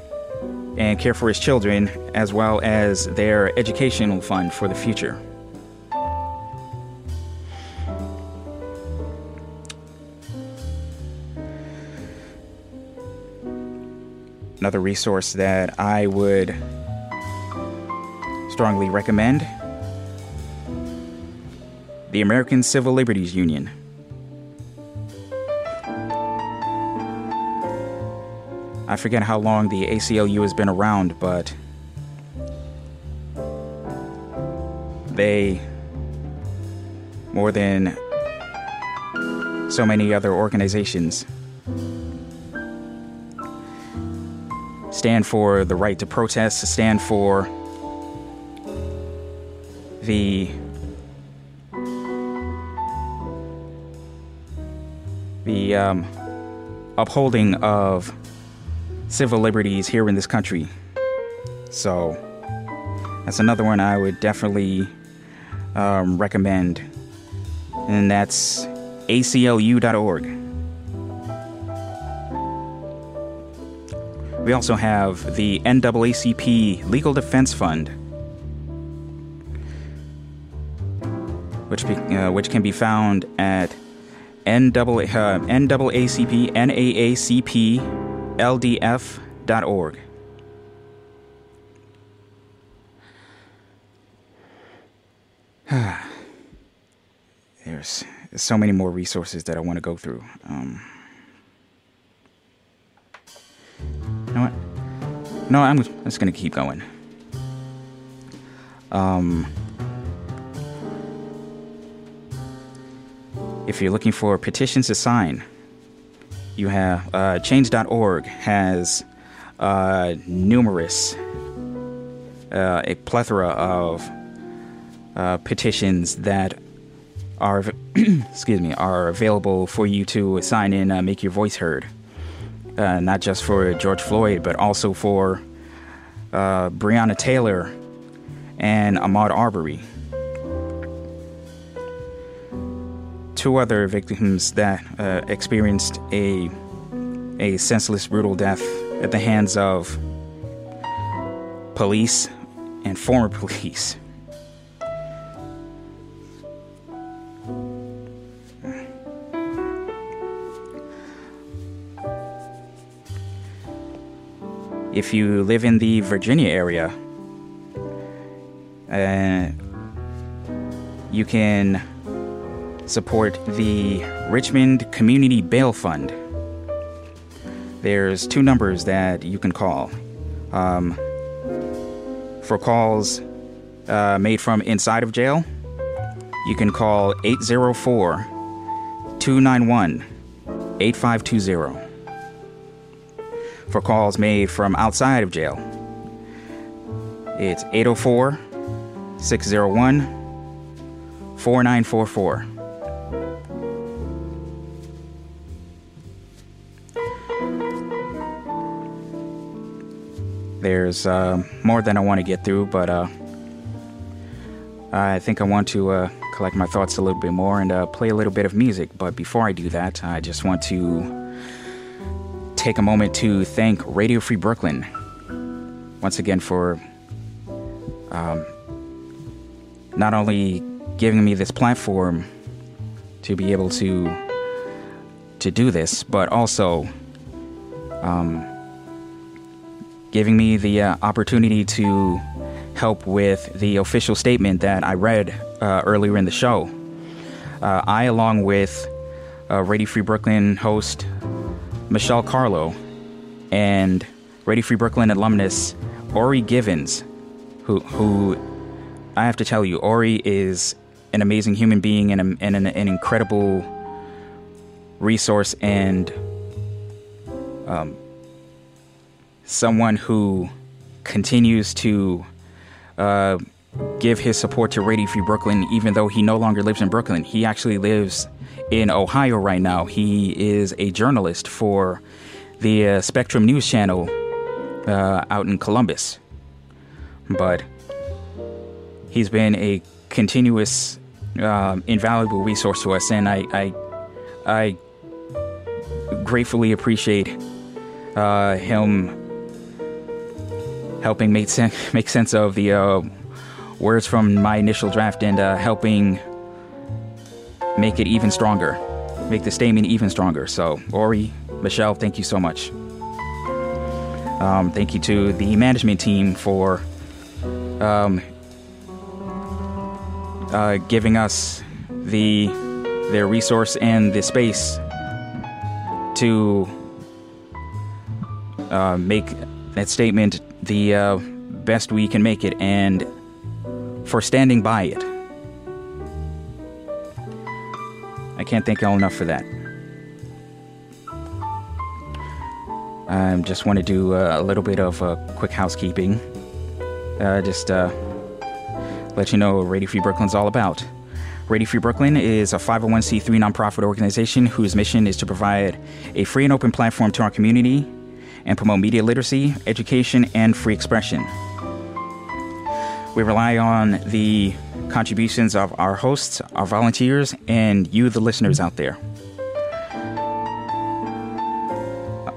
and care for his children, as well as their educational fund for the future. Another resource that I would strongly recommend the American Civil Liberties Union. I forget how long the ACLU has been around, but they, more than so many other organizations, stand for the right to protest, stand for the the um, upholding of civil liberties here in this country. So that's another one I would definitely um, recommend, and that's aclu.org. We also have the NAACP Legal Defense Fund, which be, uh, which can be found at NAA, uh, NAACP NAACP LDF.org. There's so many more resources that I want to go through. Um, you know what? No, I'm just gonna keep going. Um, if you're looking for petitions to sign, you have uh, Change.org has uh, numerous, uh, a plethora of uh, petitions that are, excuse me, are available for you to sign in, uh, make your voice heard. Uh, not just for George Floyd, but also for Breonna Taylor and Ahmaud Arbery. Two other victims that uh, experienced a a senseless, brutal death at the hands of police and former police. If you live in the Virginia area, uh, you can support the Richmond Community Bail Fund. There's two numbers that you can call. Um, for calls uh, made from inside of jail, you can call 804 291 8520. For calls made from outside of jail, it's 804 601 4944. There's uh, more than I want to get through, but uh, I think I want to uh, collect my thoughts a little bit more and uh, play a little bit of music. But before I do that, I just want to take a moment to thank Radio Free Brooklyn once again for um, not only giving me this platform to be able to to do this, but also um, giving me the uh, opportunity to help with the official statement that I read uh, earlier in the show. Uh, I, along with uh, Radio Free Brooklyn host Michelle Carlo and Radio Free Brooklyn alumnus Ori Givens, who, who I have to tell you, Ori is an amazing human being and, a, and an, an incredible resource and um, someone who continues to uh, give his support to Radio Free Brooklyn, even though he no longer lives in Brooklyn. He actually lives in Ohio right now. He is a journalist for the uh, Spectrum News Channel uh, out in Columbus. But he's been a continuous, um, invaluable resource to us, and I, I, I gratefully appreciate uh, him helping make sense make sense of the uh, words from my initial draft and uh, helping make it even stronger, make the statement even stronger. So, Ori, Michelle, thank you so much. Um, thank you to the management team for um, uh, giving us the their resource and the space to uh, make that statement the uh, best we can make it and for standing by it. I can't thank y'all enough for that. I just want to do uh, a little bit of uh, quick housekeeping. Uh, just uh, let you know what Radio Free Brooklyn's all about. Radio Free Brooklyn is a 501c3 nonprofit organization whose mission is to provide a free and open platform to our community and promote media literacy, education, and free expression. We rely on the contributions of our hosts, our volunteers, and you, the listeners out there.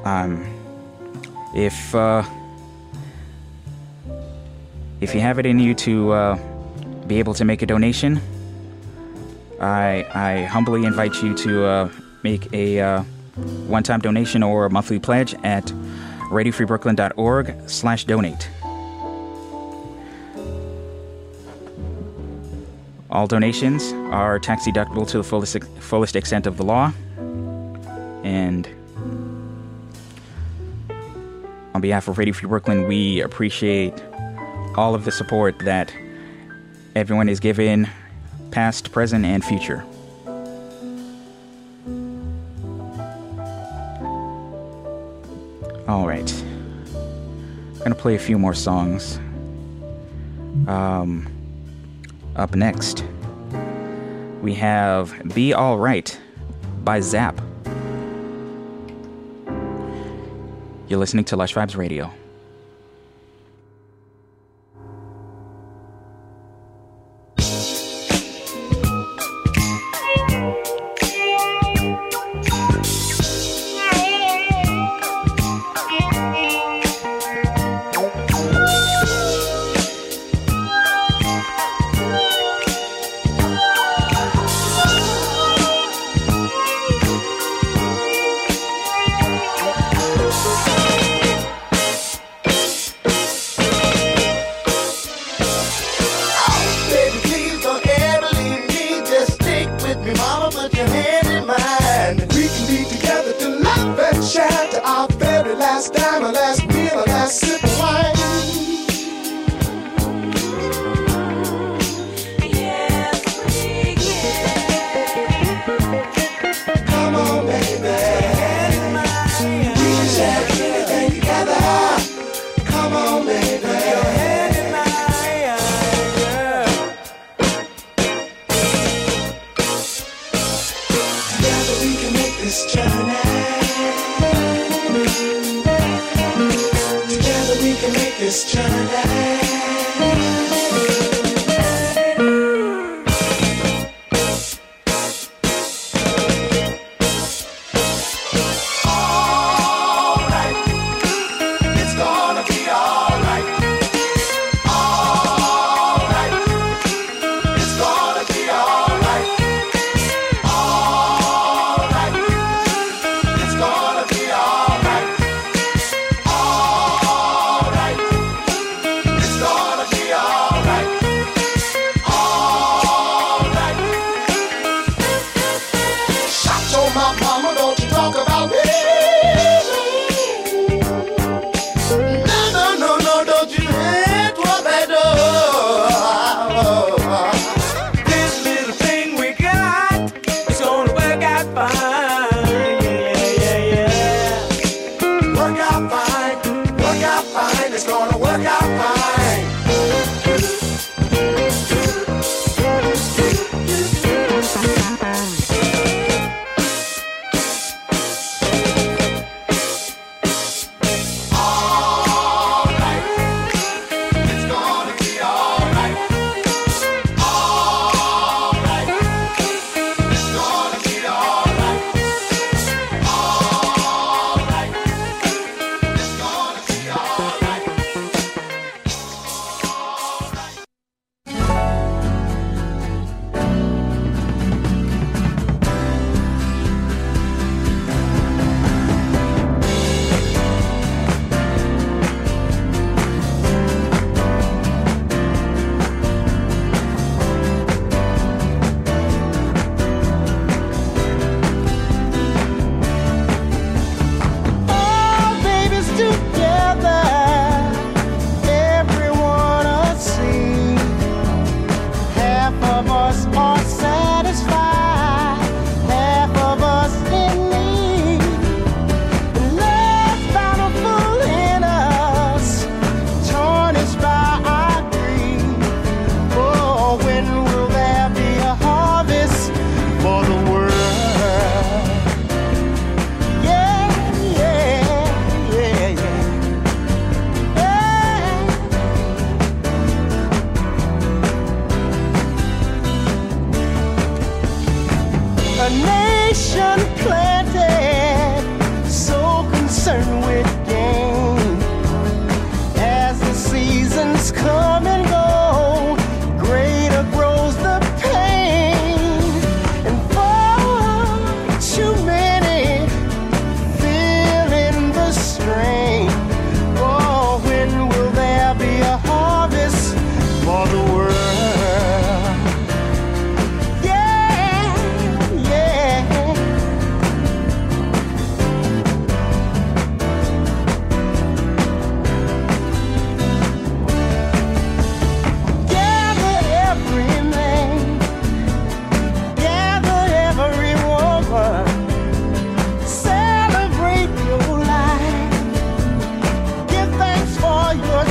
Um, if uh, if you have it in you to uh, be able to make a donation, I I humbly invite you to uh, make a uh, one-time donation or monthly pledge at radiofreebrooklyn.org/donate. All donations are tax deductible to the fullest, fullest extent of the law. And on behalf of Radio Free Brooklyn, we appreciate all of the support that everyone is given, past, present, and future. All right. I'm to play a few more songs. Um, up next, we have Be Alright by Zapp. You're listening to Lush Vibes Radio.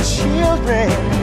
Children.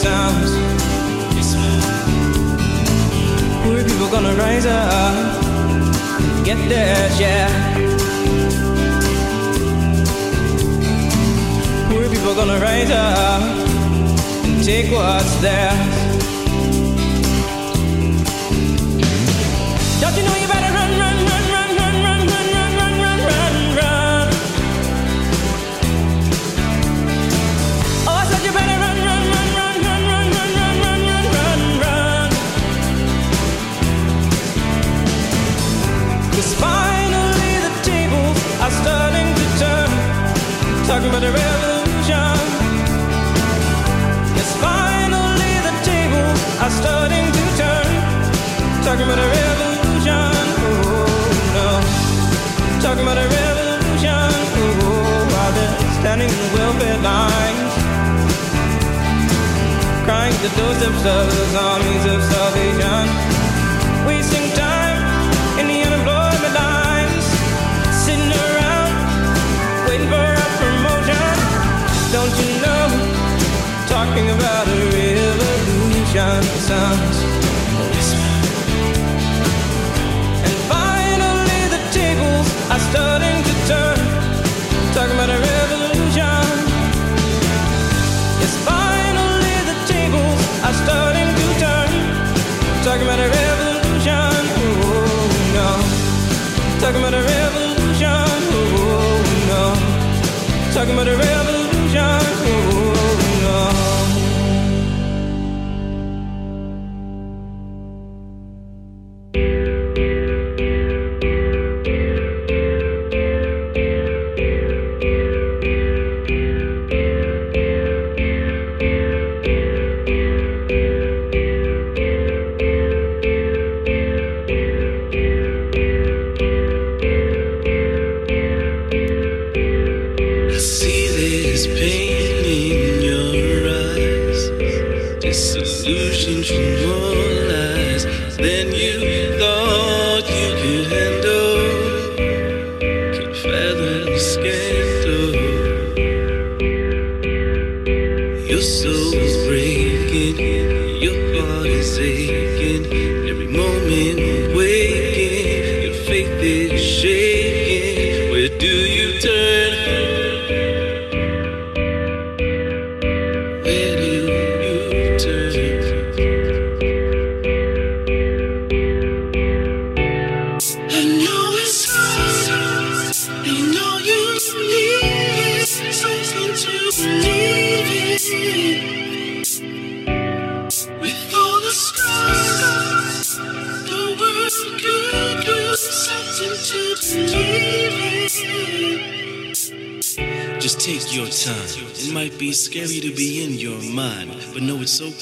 sounds poor people gonna rise up, get their share. Poor people gonna rise up and take what's theirs. Talking about revolution. Yes, finally the tables are starting to turn. Talking about a revolution. Oh no. Talking about a revolution. Oh, they're standing in the welfare lines. Crying the of those armies of sounds. And finally the tables are starting to turn. Talking about a revolution. Yes, finally the tables are starting to turn. Talking about a revolution. Oh no. Talking about a revolution. Oh no. Talking about a revolution. Oh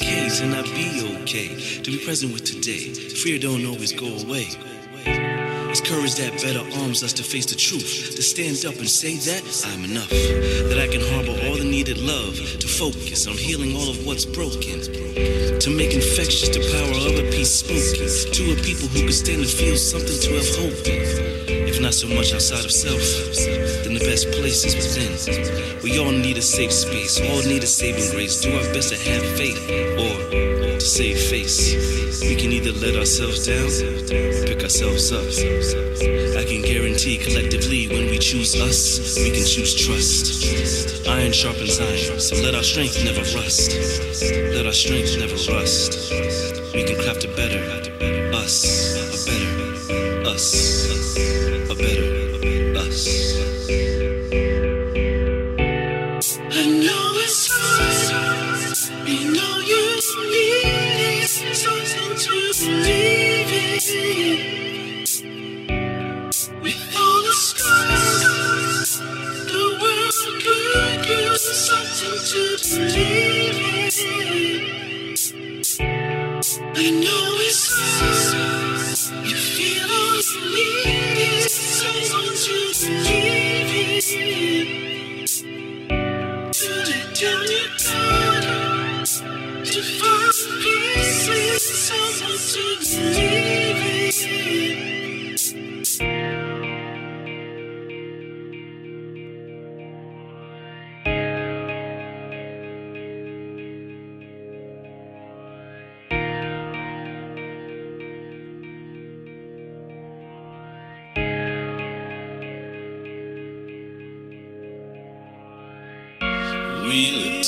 okay to not be okay. To be present with today. Fear don't always go away. It's courage that better arms us to face the truth, to stand up and say that I'm enough, that I can harbor all the needed love, to focus on healing all of what's broken, to make infectious the power of a peace spoken, to a people who can stand and feel something to have hope in. If not so much outside of self, then the best place is within. We all need a safe space, all need a saving grace. Do our best to have faith save face. We can either let ourselves down or pick ourselves up. I can guarantee collectively when we choose us, we can choose trust. Iron sharpens iron, so let our strength never rust. Let our strength never rust. We can craft a better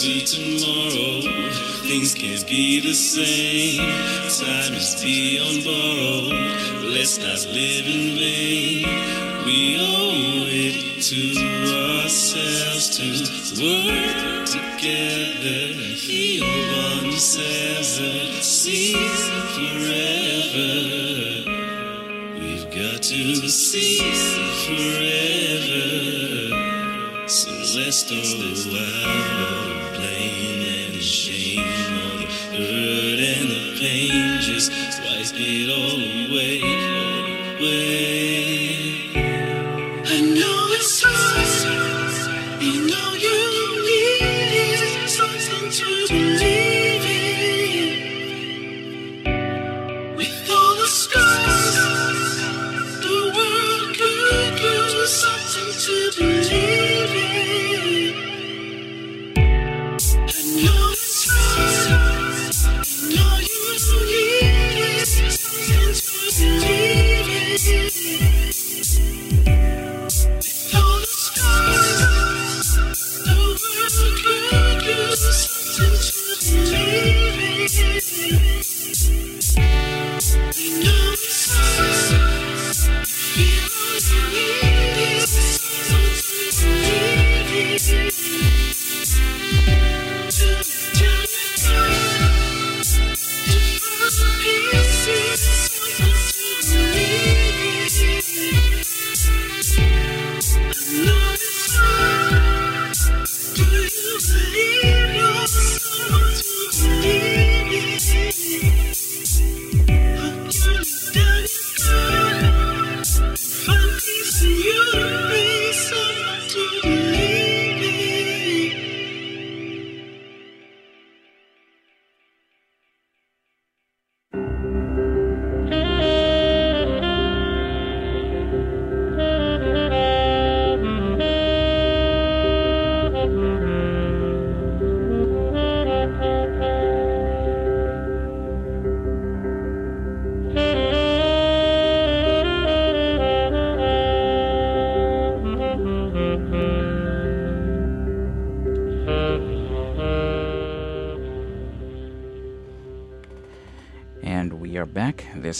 to tomorrow, things can't be the same. Time is beyond borrowed, let's not live in vain. We owe it to ourselves to work together, heal oneself, see forever. We've got to see forever. So let's throw out oh,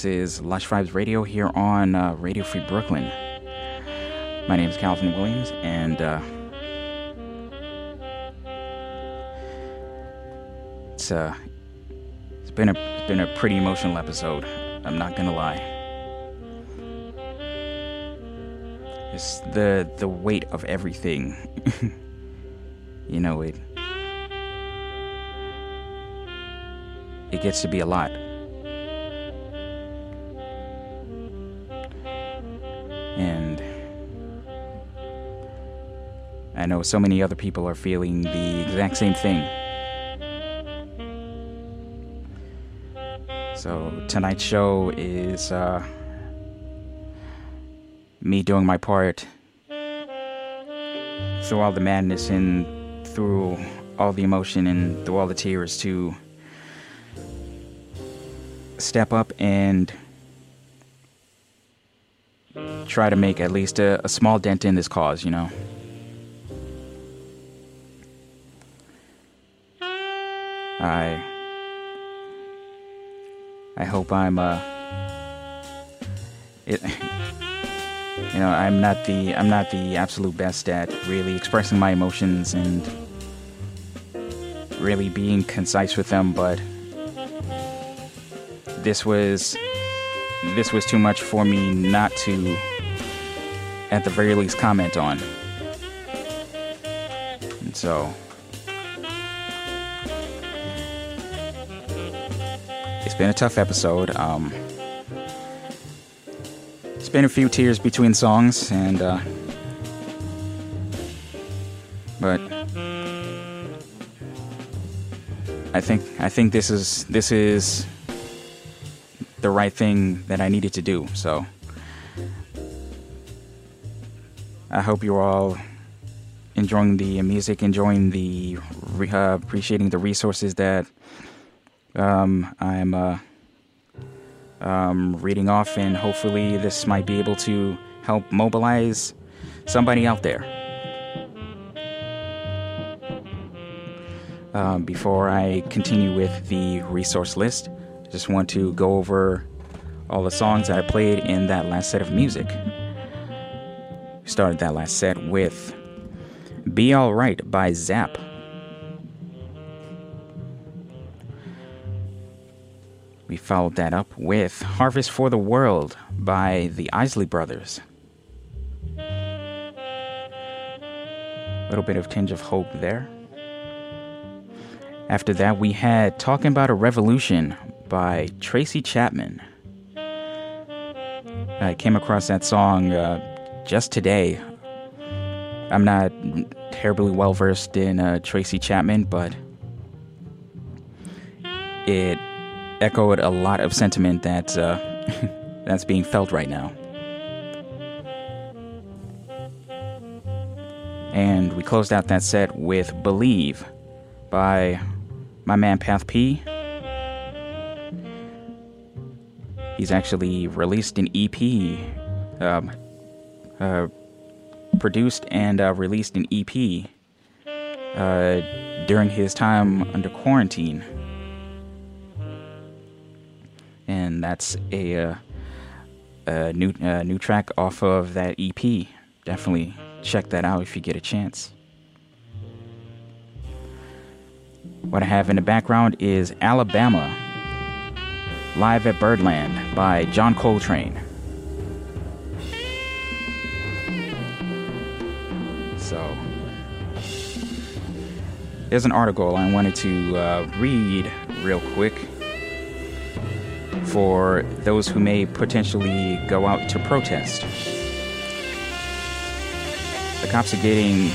This is Lush Vibes Radio here on uh, Radio Free Brooklyn. My name is Calvin Williams, and uh, it's uh, it's been a it's been a pretty emotional episode. I'm not gonna lie. It's the the weight of everything. you know it. It gets to be a lot. I know so many other people are feeling the exact same thing. So tonight's show is uh, me doing my part through all the madness and through all the emotion and through all the tears to step up and try to make at least a, a small dent in this cause, you know. I I hope I'm uh it you know, I'm not the I'm not the absolute best at really expressing my emotions and really being concise with them, but this was this was too much for me not to at the very least comment on. And so been a tough episode. Um it's been a few tears between songs and uh but I think I think this is this is the right thing that I needed to do. So I hope you're all enjoying the music, enjoying the uh, appreciating the resources that um, I'm uh, um, reading off, and hopefully this might be able to help mobilize somebody out there. Um, before I continue with the resource list, I just want to go over all the songs that I played in that last set of music. We started that last set with Be Alright by Zapp. We followed that up with Harvest for the World by the Isley Brothers. A little bit of tinge of hope there. After that, we had Talking About a Revolution by Tracy Chapman. I came across that song uh, just today. I'm not terribly well versed in uh, Tracy Chapman, but it echoed a lot of sentiment that uh, that's being felt right now. And we closed out that set with Believe by my man Path P. He's actually released an EP, um, uh, produced and uh, released an EP uh, during his time under quarantine. And that's a, uh, a new uh, new track off of that EP. Definitely check that out if you get a chance. What I have in the background is Alabama Live at Birdland by John Coltrane. So, there's an article I wanted to uh, read real quick for those who may potentially go out to protest. The cops are getting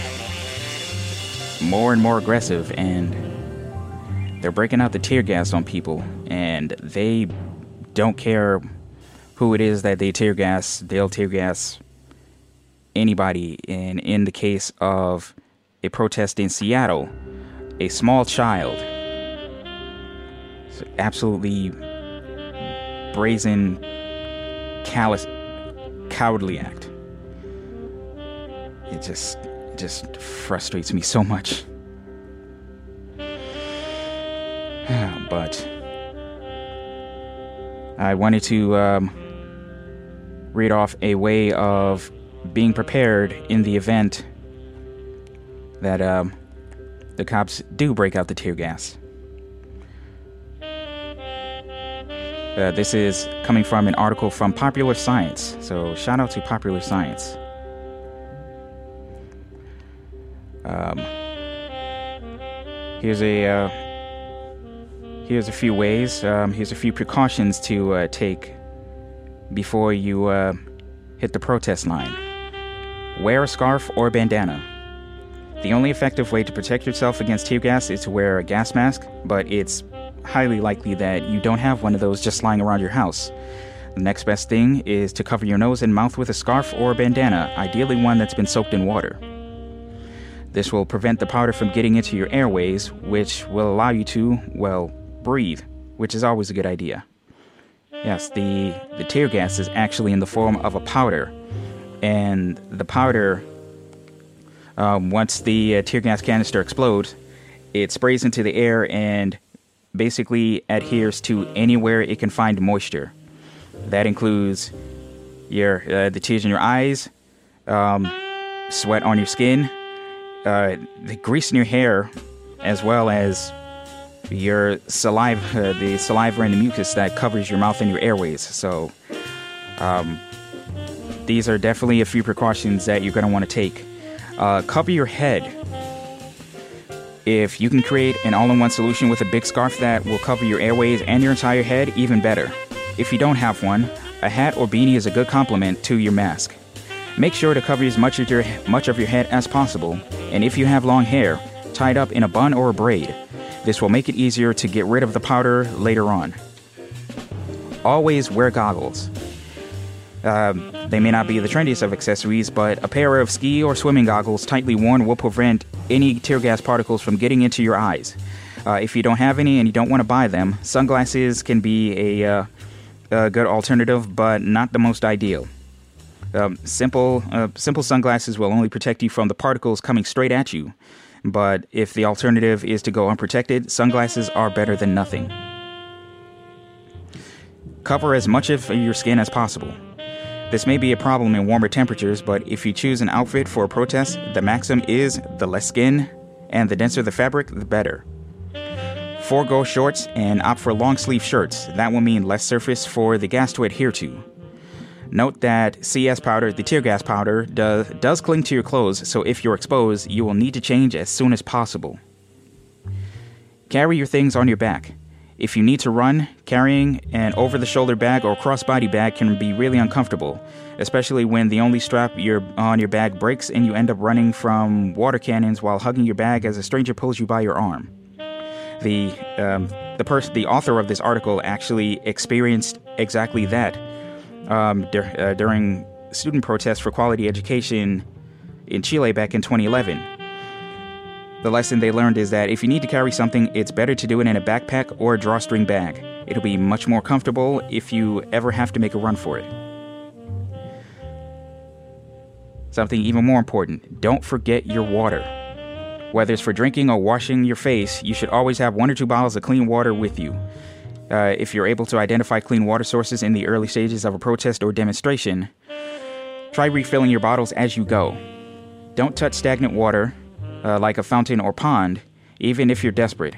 more and more aggressive and they're breaking out the tear gas on people and they don't care who it is that they tear gas they'll tear gas anybody and in the case of a protest in seattle a small child absolutely brazen callous cowardly act it just just frustrates me so much but I wanted to um, read off a way of being prepared in the event that um, the cops do break out the tear gas. Uh, this is coming from an article from Popular Science, so shout out to Popular Science. Um, here's a uh, here's a few ways. Um, here's a few precautions to uh, take before you uh, hit the protest line. Wear a scarf or bandana. The only effective way to protect yourself against tear gas is to wear a gas mask, but it's highly likely that you don't have one of those just lying around your house. The next best thing is to cover your nose and mouth with a scarf or a bandana, ideally one that's been soaked in water. This will prevent the powder from getting into your airways, which will allow you to, well, breathe, which is always a good idea. Yes, the, the tear gas is actually in the form of a powder, and the powder, um, once the uh, tear gas canister explodes, it sprays into the air and basically adheres to anywhere it can find moisture. That includes your uh, the tears in your eyes, um, sweat on your skin, uh, the grease in your hair, as well as your saliva, uh, the saliva and the mucus that covers your mouth and your airways. So, um, these are definitely a few precautions that you're going to want to take. Uh, cover your head. If you can create an all in one solution with a big scarf that will cover your airways and your entire head, even better. If you don't have one, a hat or beanie is a good complement to your mask. Make sure to cover as much of your much of your head as possible, and if you have long hair, tie it up in a bun or a braid. This will make it easier to get rid of the powder later on. Always wear goggles. Um, they may not be the trendiest of accessories, but a pair of ski or swimming goggles tightly worn will prevent any tear gas particles from getting into your eyes. Uh, if you don't have any and you don't want to buy them, sunglasses can be a, uh, a good alternative, but not the most ideal. Um, simple, uh, simple sunglasses will only protect you from the particles coming straight at you. But if the alternative is to go unprotected, sunglasses are better than nothing. Cover as much of your skin as possible. This may be a problem in warmer temperatures, but if you choose an outfit for a protest, the maxim is the less skin and the denser the fabric, the better. Forego shorts and opt for long sleeve shirts. That will mean less surface for the gas to adhere to. Note that CS powder, the tear gas powder, does, does cling to your clothes, so if you're exposed, you will need to change as soon as possible. Carry your things on your back. If you need to run, carrying an over the shoulder bag or crossbody bag can be really uncomfortable, especially when the only strap you're on your bag breaks and you end up running from water cannons while hugging your bag as a stranger pulls you by your arm. The um, the person, the author of this article, actually experienced exactly that um, uh, during student protests for quality education in Chile back in 2011. The lesson they learned is that if you need to carry something, it's better to do it in a backpack or a drawstring bag. It'll be much more comfortable if you ever have to make a run for it. Something even more important don't forget your water. Whether it's for drinking or washing your face, you should always have one or two bottles of clean water with you. Uh, if you're able to identify clean water sources in the early stages of a protest or demonstration, try refilling your bottles as you go. Don't touch stagnant water, uh, like a fountain or pond, even if you're desperate.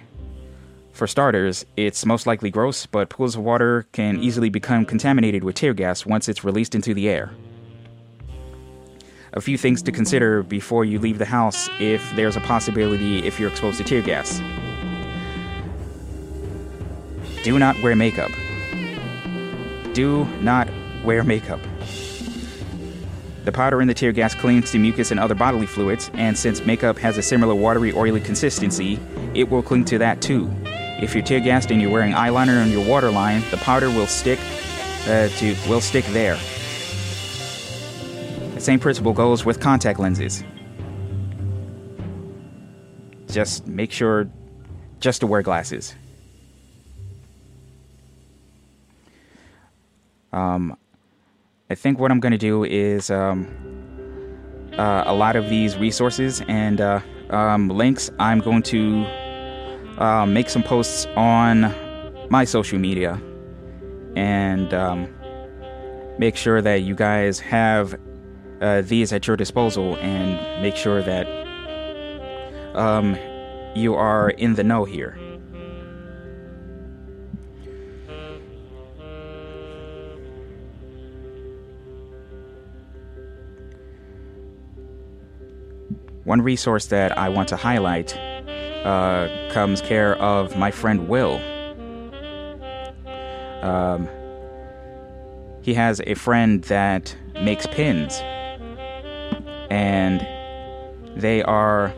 For starters, it's most likely gross, but pools of water can easily become contaminated with tear gas once it's released into the air. A few things to consider before you leave the house if there's a possibility if you're exposed to tear gas. Do not wear makeup. Do not wear makeup. The powder in the tear gas clings to mucus and other bodily fluids, and since makeup has a similar watery, oily consistency, it will cling to that too. If you're tear gassed and you're wearing eyeliner on your waterline, the powder will stick uh, to will stick there. The same principle goes with contact lenses. Just make sure just to wear glasses. Um, I think what I'm going to do is um, uh, a lot of these resources and uh, um, links, I'm going to uh, make some posts on my social media and um, make sure that you guys have uh, these at your disposal and make sure that um, you are in the know here. One resource that I want to highlight uh, comes care of my friend Will. Um, he has a friend that makes pins, and they are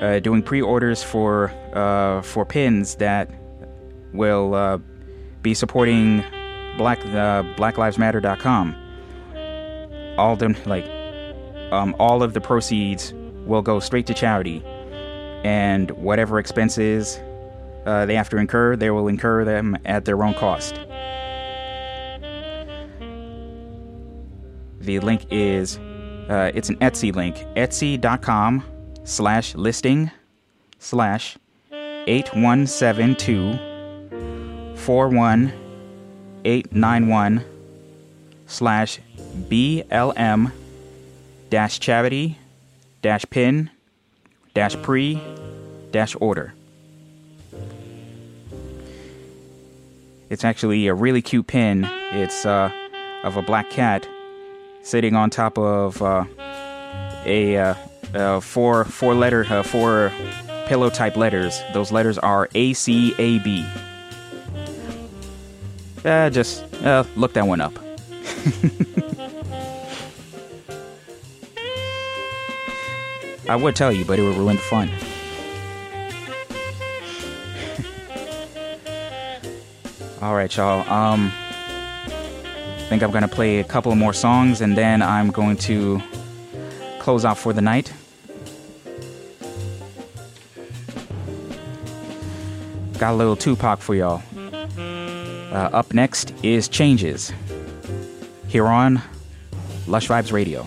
uh, doing pre-orders for uh, for pins that will uh, be supporting Black uh, BlackLivesMatter.com. All them like um, all of the proceeds will go straight to charity, and whatever expenses uh, they have to incur, they will incur them at their own cost. The link is uh, it's an Etsy link, etsy.com slash listing slash 8172 41891 slash BLM dash charity dash pin dash pre dash order. It's actually a really cute pin. It's uh, of a black cat sitting on top of uh, a uh, four four letter uh, four pillow type letters. Those letters are A C A B. Uh, just uh, look that one up. I would tell you, but it would ruin the fun. All right, y'all. Um, I think I'm gonna play a couple more songs, and then I'm going to close out for the night. Got a little Tupac for y'all. Uh, up next is Changes here on Lush Vibes Radio.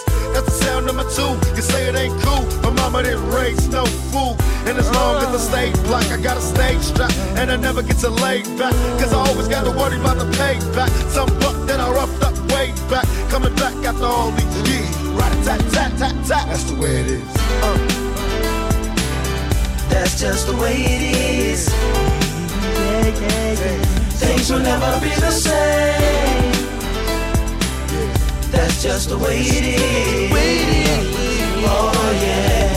That's the sound number two. You say it ain't cool. My mama didn't raise no fool. And as long as I stay black, I got a stage strap. And I never get to lay back. Cause I always got to worry about the payback. Some buck that I roughed up way back. Coming back after all these years. Right tat tat tat tat. That's the way it is. Uh. That's just the way it is. Yeah, yeah, yeah. Things will never be the same. That's just the way it is. Oh yeah.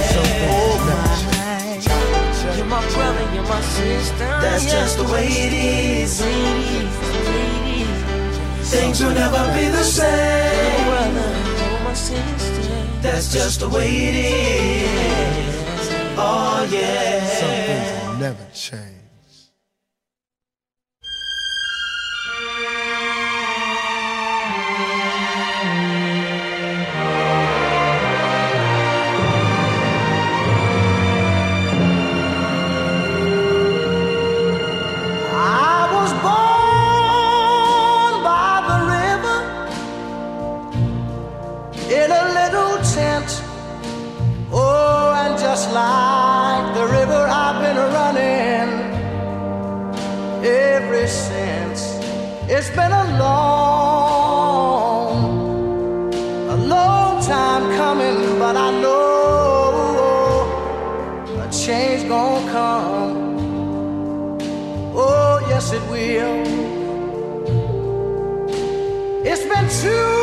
You're my brother, you're my sister. That's yeah. just the way it is. Ladies, ladies. Things will never be the same. Brother, you're my sister. That's just the way it is. Oh yeah. Some things will never change. It's been a long, a long time coming, but I know a change gonna come. Oh, yes, it will. It's been too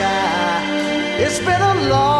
sky. It's been a long,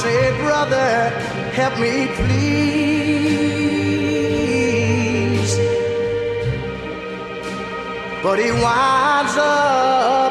say, Brother, help me please. But he winds up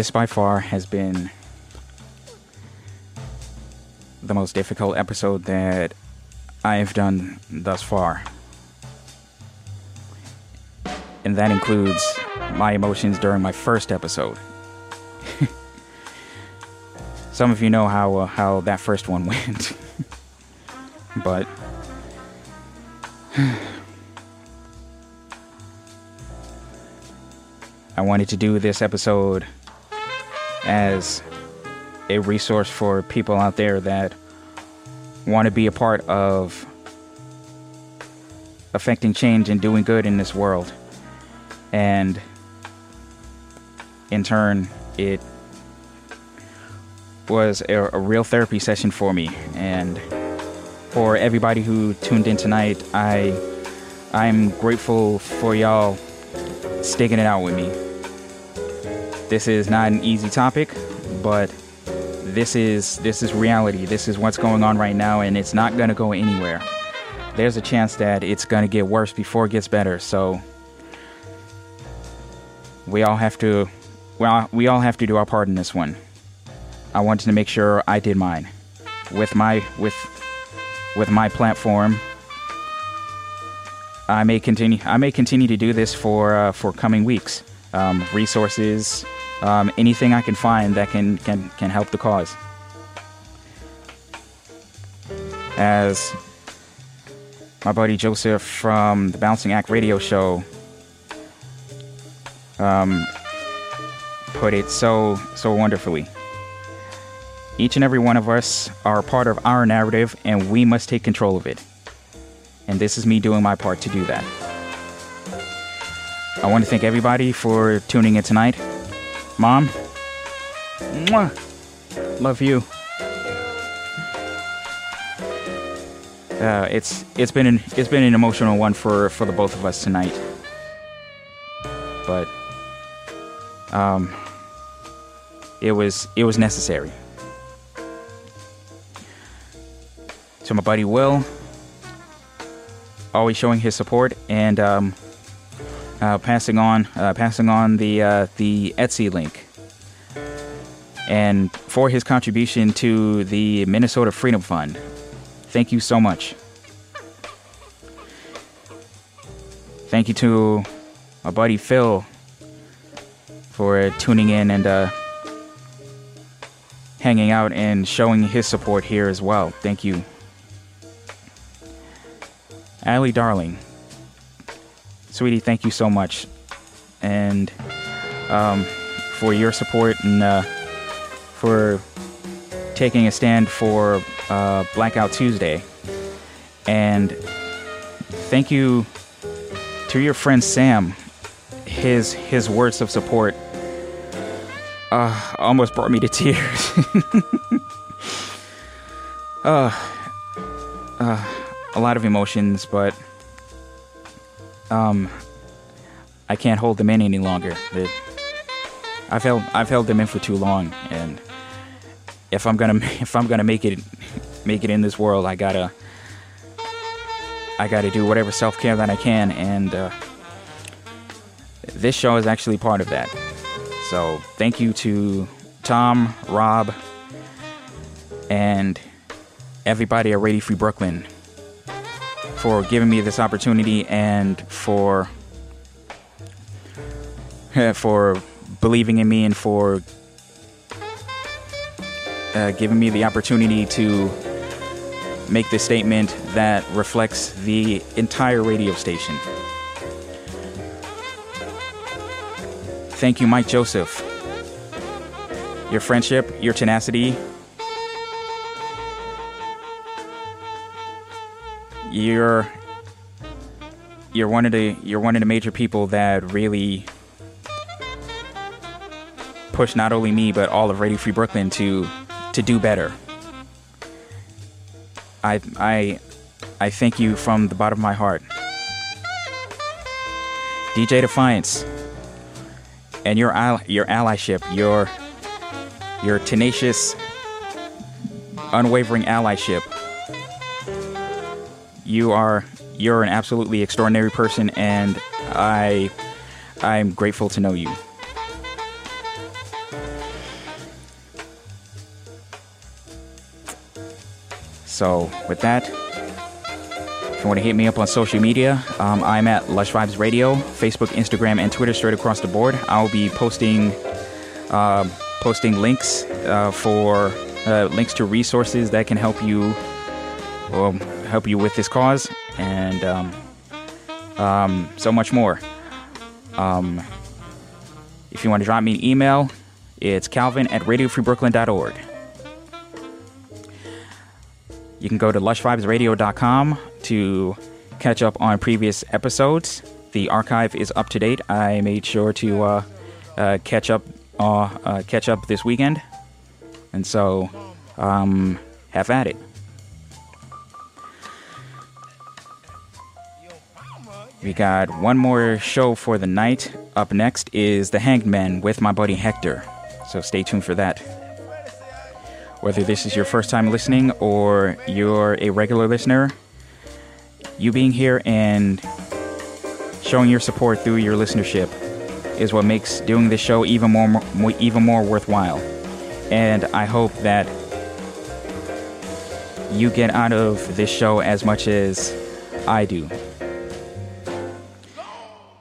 This by far has been the most difficult episode that I've done thus far. And that includes my emotions during my first episode. Some of you know how uh, how that first one went. but I wanted to do this episode as a resource for people out there that want to be a part of affecting change and doing good in this world. And in turn, it was a, a real therapy session for me. And for everybody who tuned in tonight, I I'm grateful for y'all sticking it out with me. This is not an easy topic, but this is this is reality. This is what's going on right now and it's not going to go anywhere. There's a chance that it's going to get worse before it gets better. So we all have to well we all have to do our part in this one. I wanted to make sure I did mine with my with with my platform. I may continue. I may continue to do this for uh, for coming weeks. Um, resources, um, anything I can find that can can can help the cause. As my buddy Joseph from the Bouncing Act Radio Show um, put it so so wonderfully. Each and every one of us are part of our narrative, and we must take control of it. And this is me doing my part to do that. I want to thank everybody for tuning in tonight. Mom, mwah, love you. Uh, it's it's been an it's been an emotional one for for the both of us tonight. But um, it was it was necessary. To my buddy Will, always showing his support and um, uh, passing on uh, passing on the uh, the Etsy link, and for his contribution to the Minnesota Freedom Fund. Thank you so much. Thank you to my buddy Phil for tuning in and uh, hanging out and showing his support here as well. Thank you. Allie Darling, sweetie, thank you so much, and um, for your support and uh, for taking a stand for uh, Blackout Tuesday. And thank you to your friend Sam. His his words of support uh, almost brought me to tears. uh, uh, a lot of emotions, but um, I can't hold them in any longer. I've held I've held them in for too long, and if I'm gonna if I'm gonna make it make it in this world, I gotta I gotta do whatever self care that I can, and uh, this show is actually part of that. So thank you to Tom, Rob, and everybody at Radio Free Brooklyn for giving me this opportunity and for for believing in me and for uh, giving me the opportunity to make this statement that reflects the entire radio station. Thank you, Mike Joseph. Your friendship, your tenacity, you're you're one of the you're one of the major people that really push not only me but all of Radio Free Brooklyn to to do better. I I I thank you from the bottom of my heart. DJ Defiance and your your allyship, your your tenacious unwavering allyship you are you're an absolutely extraordinary person, and I I'm grateful to know you. So with that, if you want to hit me up on social media, um, I'm at Lush Vibes Radio, Facebook, Instagram, and Twitter straight across the board. I'll be posting uh, posting links uh, for uh, links to resources that can help you. Well help you with this cause, and um, um, so much more. Um, if you want to drop me an email, it's calvin at radiofreebrooklyn.org. You can go to lushvibesradio.com to catch up on previous episodes. The archive is up to date. I made sure to uh, uh, catch up uh, uh, catch up this weekend, and so um, have at it. We got one more show for the night. Up next is The Hanged Man with my buddy Hector. So stay tuned for that. Whether this is your first time listening or you're a regular listener, you being here and showing your support through your listenership is what makes doing this show even more, even more worthwhile. And I hope that you get out of this show as much as I do.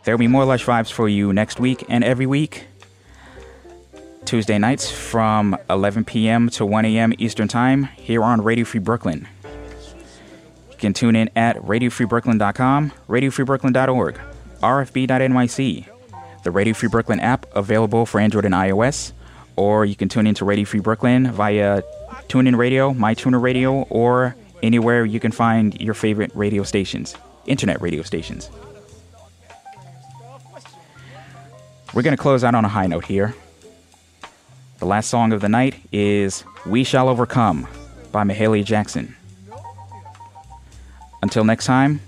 There'll be more Lush Vibes for you next week and every week. Tuesday nights from 11 p.m. to 1 a.m. Eastern Time here on Radio Free Brooklyn. You can tune in at radiofreebrooklyn.com, radiofreebrooklyn.org, rfb.nyc, the Radio Free Brooklyn app available for Android and iOS, or you can tune in to Radio Free Brooklyn via TuneIn Radio, MyTuner Radio, or anywhere you can find your favorite radio stations, internet radio stations. We're going to close out on a high note here. The last song of the night is We Shall Overcome by Mahalia Jackson. Until next time,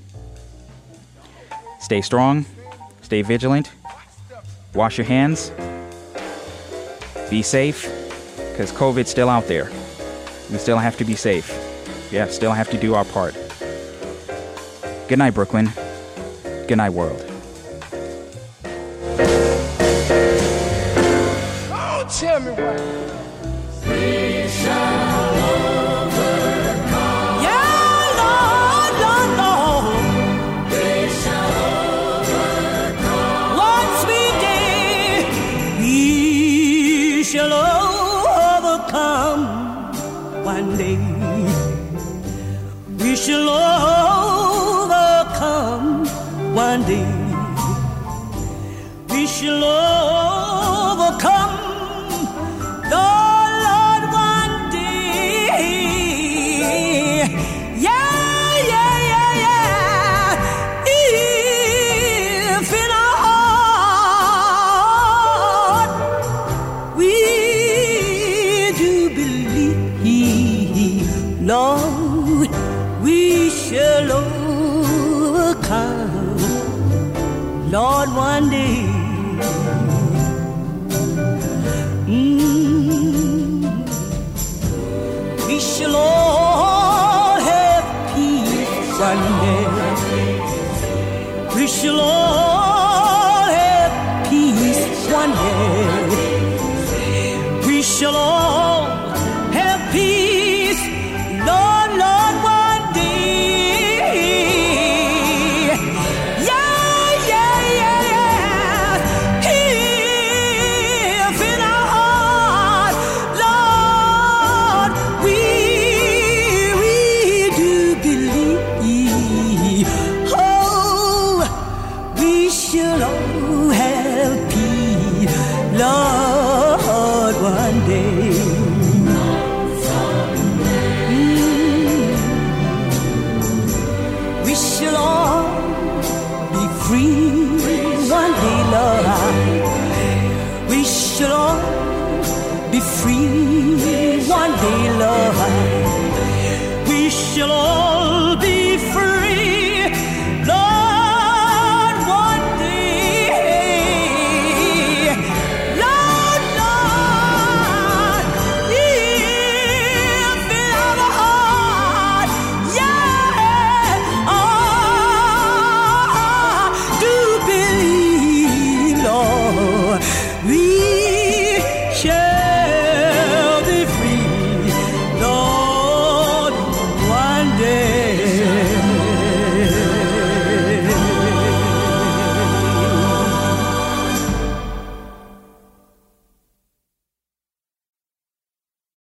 stay strong, stay vigilant, wash your hands, be safe, because COVID's still out there. We still have to be safe. Yeah, still have to do our part. Good night, Brooklyn. Good night, world.